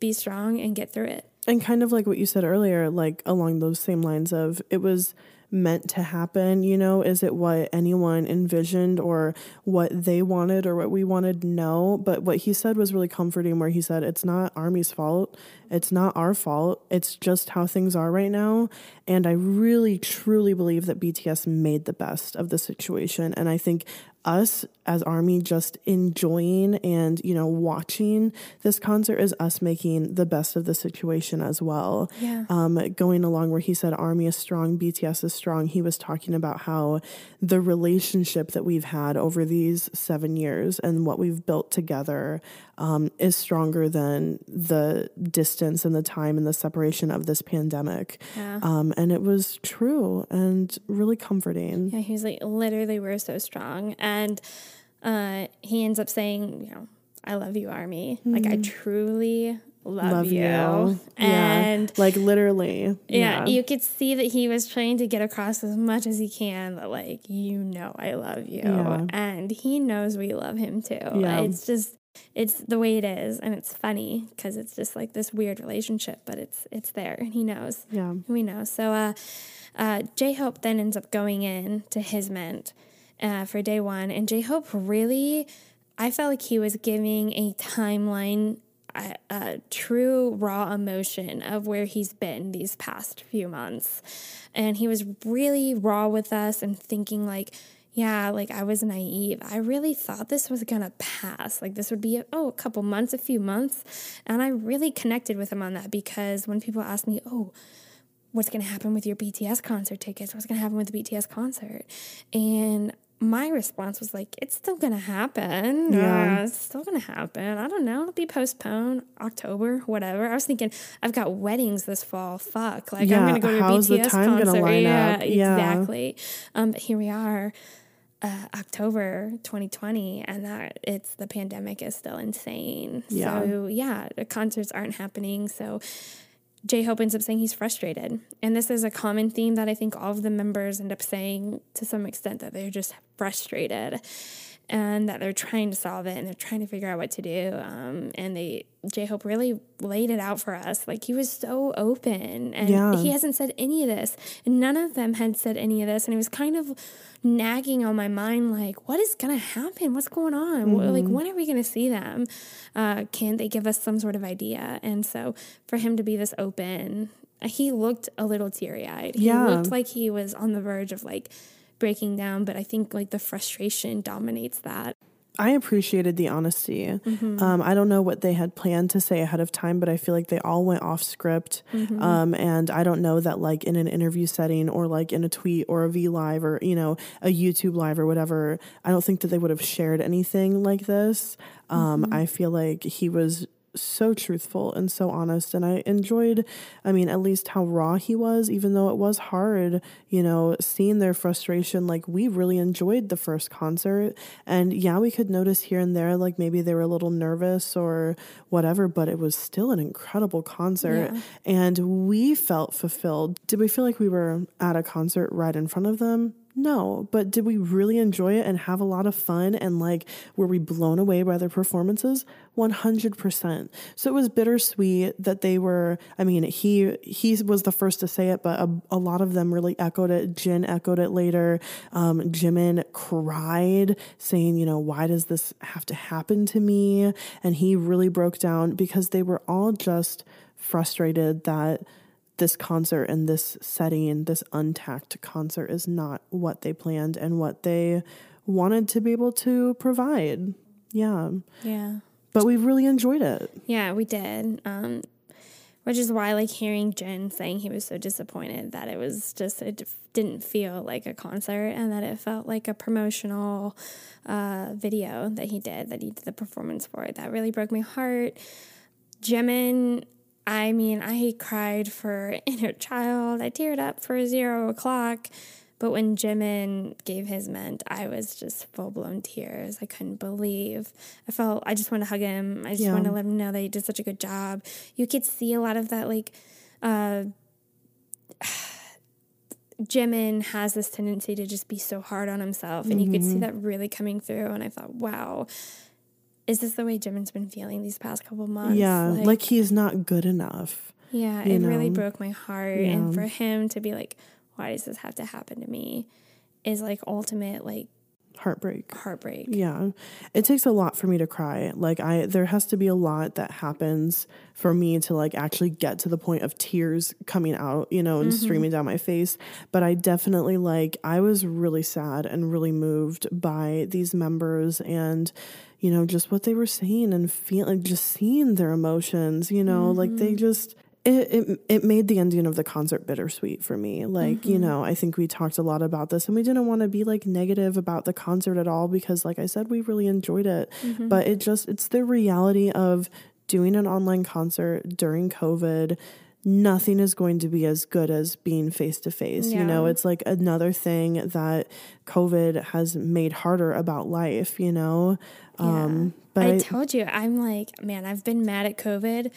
be strong and get through it. And kind of like what you said earlier, like along those same lines of it was meant to happen? You know, is it what anyone envisioned or what they wanted or what we wanted? No. But what he said was really comforting, where he said, It's not Army's fault. It's not our fault. It's just how things are right now. And I really, truly believe that BTS made the best of the situation. And I think us as army just enjoying and you know watching this concert is us making the best of the situation as well yeah. um, going along where he said army is strong bts is strong he was talking about how the relationship that we've had over these seven years and what we've built together um, is stronger than the distance and the time and the separation of this pandemic. Yeah. Um, and it was true and really comforting. Yeah, he's like, literally, we're so strong. And uh, he ends up saying, you know, I love you, Army. Mm-hmm. Like, I truly love, love you. you. And yeah. like literally. Yeah, yeah, you could see that he was trying to get across as much as he can that like you know I love you. Yeah. And he knows we love him too. Yeah. It's just it's the way it is and it's funny because it's just like this weird relationship but it's it's there and he knows yeah we know so uh uh j-hope then ends up going in to his ment uh, for day one and j-hope really i felt like he was giving a timeline a, a, true raw emotion of where he's been these past few months. And he was really raw with us and thinking, like, yeah, like I was naive. I really thought this was gonna pass. Like this would be, oh, a couple months, a few months. And I really connected with him on that because when people ask me, oh, what's gonna happen with your BTS concert tickets? What's gonna happen with the BTS concert? And my response was like, it's still gonna happen. Yeah. Uh, it's still gonna happen. I don't know. It'll be postponed October, whatever. I was thinking, I've got weddings this fall. Fuck. Like yeah, I'm gonna go to a BTS concert. yeah, yeah, exactly. Um, but here we are uh, October 2020, and that it's the pandemic is still insane. Yeah. So yeah, the concerts aren't happening. So J Hope ends up saying he's frustrated, and this is a common theme that I think all of the members end up saying to some extent that they're just frustrated and that they're trying to solve it and they're trying to figure out what to do. Um, and they J Hope really laid it out for us. Like he was so open and yeah. he hasn't said any of this. And none of them had said any of this. And it was kind of nagging on my mind like, what is gonna happen? What's going on? Mm-hmm. Like when are we gonna see them? Uh, can they give us some sort of idea? And so for him to be this open he looked a little teary eyed. He Yeah. looked like he was on the verge of like breaking down, but I think like the frustration dominates that. I appreciated the honesty. Mm-hmm. Um, I don't know what they had planned to say ahead of time, but I feel like they all went off script. Mm-hmm. Um, and I don't know that, like, in an interview setting or like in a tweet or a V Live or, you know, a YouTube Live or whatever, I don't think that they would have shared anything like this. Um, Mm-hmm. I feel like he was so truthful and so honest and I enjoyed I mean at least how raw he was even though it was hard you know seeing their frustration like we really enjoyed the first concert and yeah we could notice here and there like maybe they were a little nervous or whatever but it was still an incredible concert Yeah. and we felt fulfilled did we feel like we were at a concert right in front of them no, but did we really enjoy it and have a lot of fun? And like, were we blown away by their performances? 100%. So it was bittersweet that they were, I mean, he, he was the first to say it, but a, a lot of them really echoed it. Jin echoed it later. Um, Jimin cried saying, you know, why does this have to happen to me? And he really broke down because they were all just frustrated that this concert and this setting, this untact concert is not what they planned and what they wanted to be able to provide. Yeah. Yeah. But we really enjoyed it. Yeah, we did. Um, which is why, like, hearing Jin saying he was so disappointed that it was just, it didn't feel like a concert and that it felt like a promotional uh, video that he did, that he did the performance for. That really broke my heart. Jimin, I mean, I cried for Inner Child. I teared up for Zero O'Clock. But when Jimin gave his ment, I was just full blown tears. I couldn't believe. I felt I just want to hug him. I just Yeah. want to let him know that he did such a good job. You could see a lot of that, like, uh, Jimin has this tendency to just be so hard on himself, and you could see that really coming through. And I thought, wow, is this the way Jimin's been feeling these past couple months? yeah. Like, he's not good enough. yeah, it really broke my heart. And for him to be like, why does this have to happen to me? Is like ultimate like Heartbreak. heartbreak. Yeah. It takes a lot for me to cry. Like I there has to be a lot that happens for me to like actually get to the point of tears coming out, you know, and mm-hmm. streaming down my face. But I definitely like I was really sad and really moved by these members and you know, just what they were saying and feeling just seeing their emotions, you know, like they mm-hmm. just it, it it made the ending of the concert bittersweet for me. Like, you mm-hmm. know, I think we talked a lot about this and we didn't want to be like negative about the concert at all because like I said we really enjoyed it. Mm-hmm. But it just it's the reality of doing an online concert during COVID. Nothing is going to be as good as being face to face. You know, it's like another thing that COVID has made harder about life, you know? Um but I I- told you, I'm like, man, I've been mad at COVID,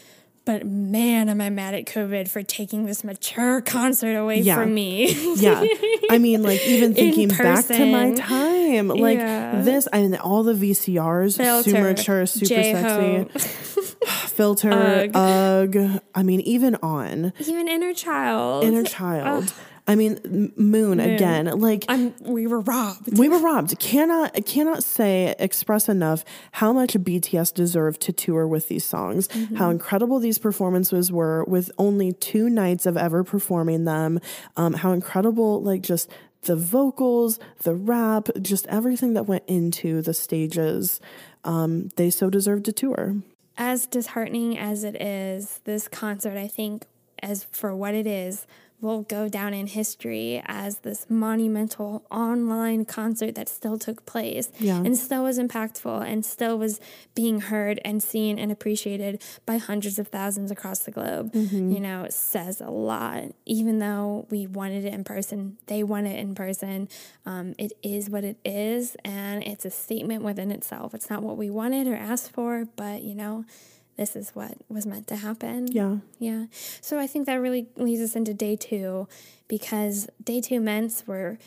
but man, am I mad at COVID for taking this mature concert away Yeah. from me. yeah i mean like even thinking back to my time like Yeah. this i mean all the vcrs super mature super J-Ho. sexy filter Ugg. ugh i mean even on Even Inner Child. inner child i mean M- moon, again like I'm, we were robbed. we were robbed. Cannot cannot say express enough how much BTS deserved to tour with these songs. How incredible these performances were with only two nights of ever performing them. Um, how incredible like just the vocals, the rap, just everything that went into the stages. Um, they so deserved to tour. as disheartening as it is, this concert, I think, as for what it is, will go down in history as this monumental online concert that still took place Yeah. and still was impactful and still was being heard and seen and appreciated by hundreds of thousands across the globe. You know, it says a lot. Even though we wanted it in person, they want it in person. Um, it is what it is, and it's a statement within itself. It's not what we wanted or asked for, but you know, this is what was meant to happen. Yeah. Yeah. So I think that really leads us into day two because day two ments were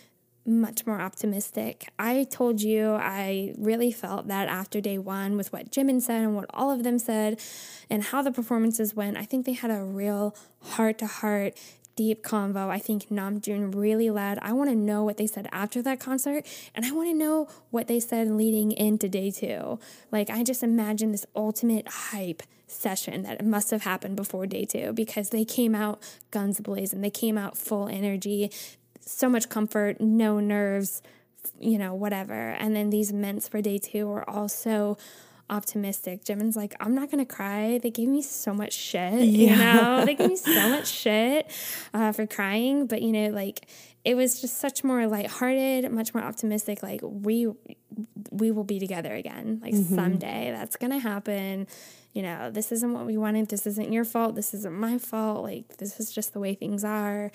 much more optimistic. I told you I really felt that after day one with what Jimin said and what all of them said and how the performances went, I think they had a real heart to heart, deep convo. I think Namjoon really led. I want to know what they said after that concert, and I want to know what they said leading into day two. Like, I just imagine this ultimate hype session that must have happened before day two because they came out guns blazing. They came out full energy, so much comfort, no nerves, you know, whatever. And then these ments for day two were also optimistic. Jimin's like, I'm not gonna cry. They gave me so much shit, yeah. you know. they gave me so much shit uh, for crying, but you know, like it was just such more lighthearted, much more optimistic. Like we we will be together again. Like mm-hmm. someday that's gonna happen. You know, this isn't what we wanted. This isn't your fault. This isn't my fault. Like this is just the way things are.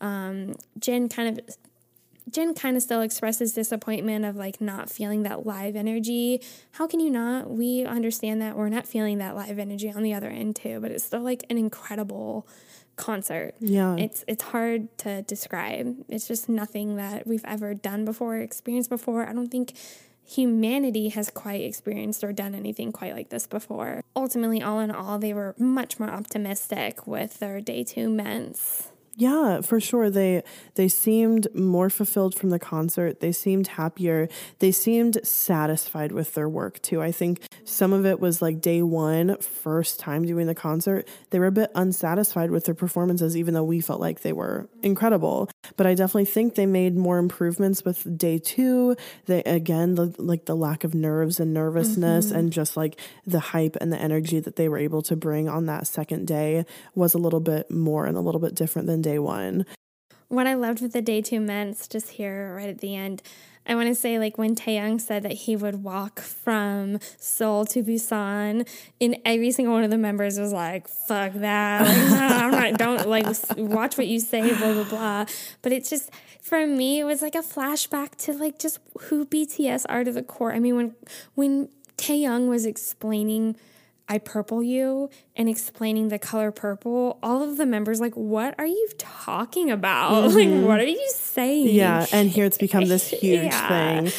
Um, Jin kind of Jin kind of still expresses disappointment of like not feeling that live energy. How can you not? We understand that we're not feeling that live energy on the other end too, but it's still like an incredible concert. Yeah. It's it's hard to describe. It's just nothing that we've ever done before, experienced before. I don't think humanity has quite experienced or done anything quite like this before. Ultimately, all in all, they were much more optimistic with their day two ments. Yeah, for sure. They they seemed more fulfilled from the concert. They seemed happier. They seemed satisfied with their work too. I think some of it was like day one, first time doing the concert. They were a bit unsatisfied with their performances, even though we felt like they were incredible. But I definitely think they made more improvements with day two. They again the, like the lack of nerves and nervousness mm-hmm. and just like the hype and the energy that they were able to bring on that second day was a little bit more and a little bit different than day one. What I loved with the day two ments, just here right at the end, I want to say like when Taehyung said that he would walk from Seoul to Busan, in every single one of the members was like, "Fuck that! Like, no, I'm not. Don't like watch what you say." Blah blah blah. But it's just for me, it was like a flashback to like just who BTS are to the core. I mean, when when Taehyung was explaining I purple you and explaining the color purple, all of the members like, what are you talking about? Mm-hmm. Like, what are you saying? Yeah, and here it's become this huge yeah. thing.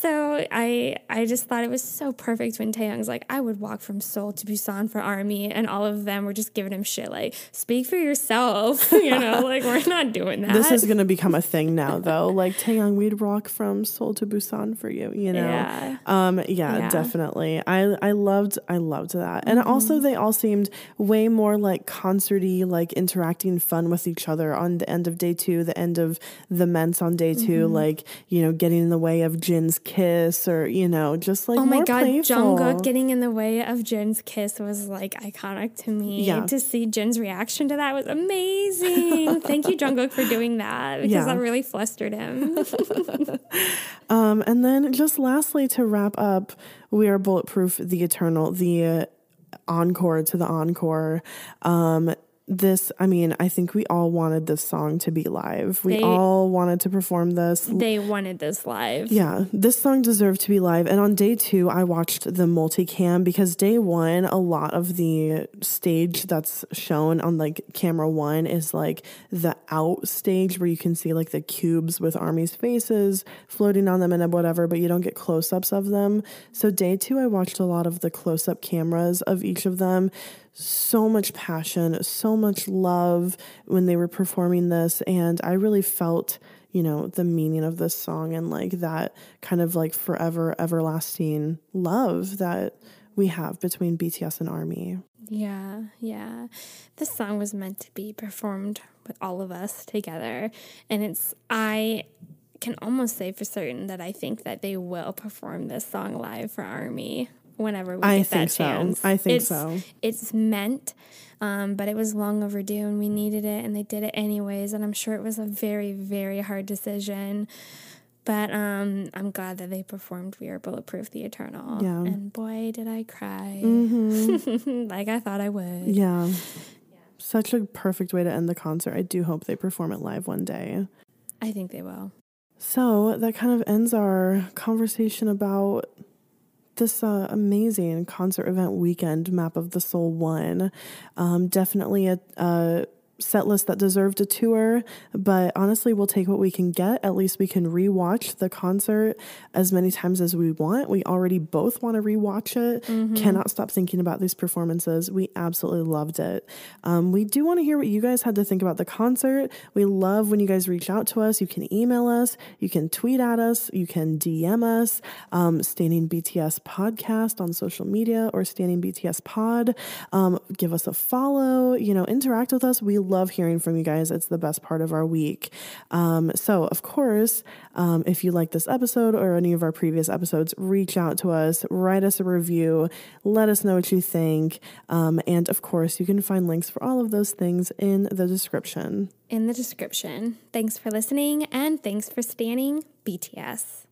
So I I just thought it was so perfect when Taehyung's like, I would walk from Seoul to Busan for Army, and all of them were just giving him shit like, speak for yourself, you know, like we're not doing that. This is gonna become a thing now, though. Like Taehyung, we'd walk from Seoul to Busan for you, you know. Yeah. Um. Yeah, yeah. definitely. I I loved I loved that, and mm-hmm. also they all seemed way more like concerty, like interacting fun with each other on the end of day two, the end of the Ments on day 2 mm-hmm. like you know, getting in the way of Jin's kiss or you know just like oh my god playful. Jungkook getting in the way of Jin's kiss was like iconic to me yeah. to see Jin's reaction to that was amazing thank you Jungkook for doing that because yeah. that really flustered him um, and then just lastly to wrap up we are bulletproof the eternal the uh, encore to the encore. Um, this i mean i think we all wanted this song to be live. We they, all wanted to perform this. They wanted this live. Yeah this song deserved to be live. And on day two i watched the multicam because day one a lot of the stage that's shown on like camera one is like the out stage where you can see like the cubes with army's faces floating on them and whatever but you don't get close-ups of them. So day two i watched a lot of the close-up cameras of each of them so much passion, so much love when they were performing this. And I really felt, you know, the meaning of this song and like that kind of like forever, everlasting love that we have between BTS and Army. Yeah, yeah. This song was meant to be performed with all of us together. And it's, I can almost say for certain that I think that they will perform this song live for Army whenever we I get that so. chance. I think it's, so. It's meant, um, but it was long overdue and we needed it and they did it anyways. And I'm sure it was a very, very hard decision. But um, I'm glad that they performed We Are Bulletproof the Eternal. Yeah. And boy, did I cry. Mm-hmm. like I thought I would. Yeah. yeah. Such a perfect way to end the concert. I do hope they perform it live one day. I think they will. So that kind of ends our conversation about this uh, amazing concert event weekend Map of the Soul ON:E. Um, definitely a, a set list that deserved a tour, but honestly, we'll take what we can get. At least we can rewatch the concert as many times as we want. We already both want to rewatch it. Mm-hmm. Cannot stop thinking about these performances. We absolutely loved it. Um, we do want to hear what you guys had to think about the concert. We love when you guys reach out to us. You can email us, you can tweet at us, you can DM us, um, Standing BTS Podcast on social media or Standing BTS Pod. Um, give us a follow, you know, interact with us. We love hearing from you guys. It's the best part of our week. Um, so, of course, um, if you like this episode or any of our previous episodes, reach out to us, write us a review, let us know what you think. Um, and of course, you can find links for all of those things in the description. In the description. Thanks for listening and thanks for standing BTS.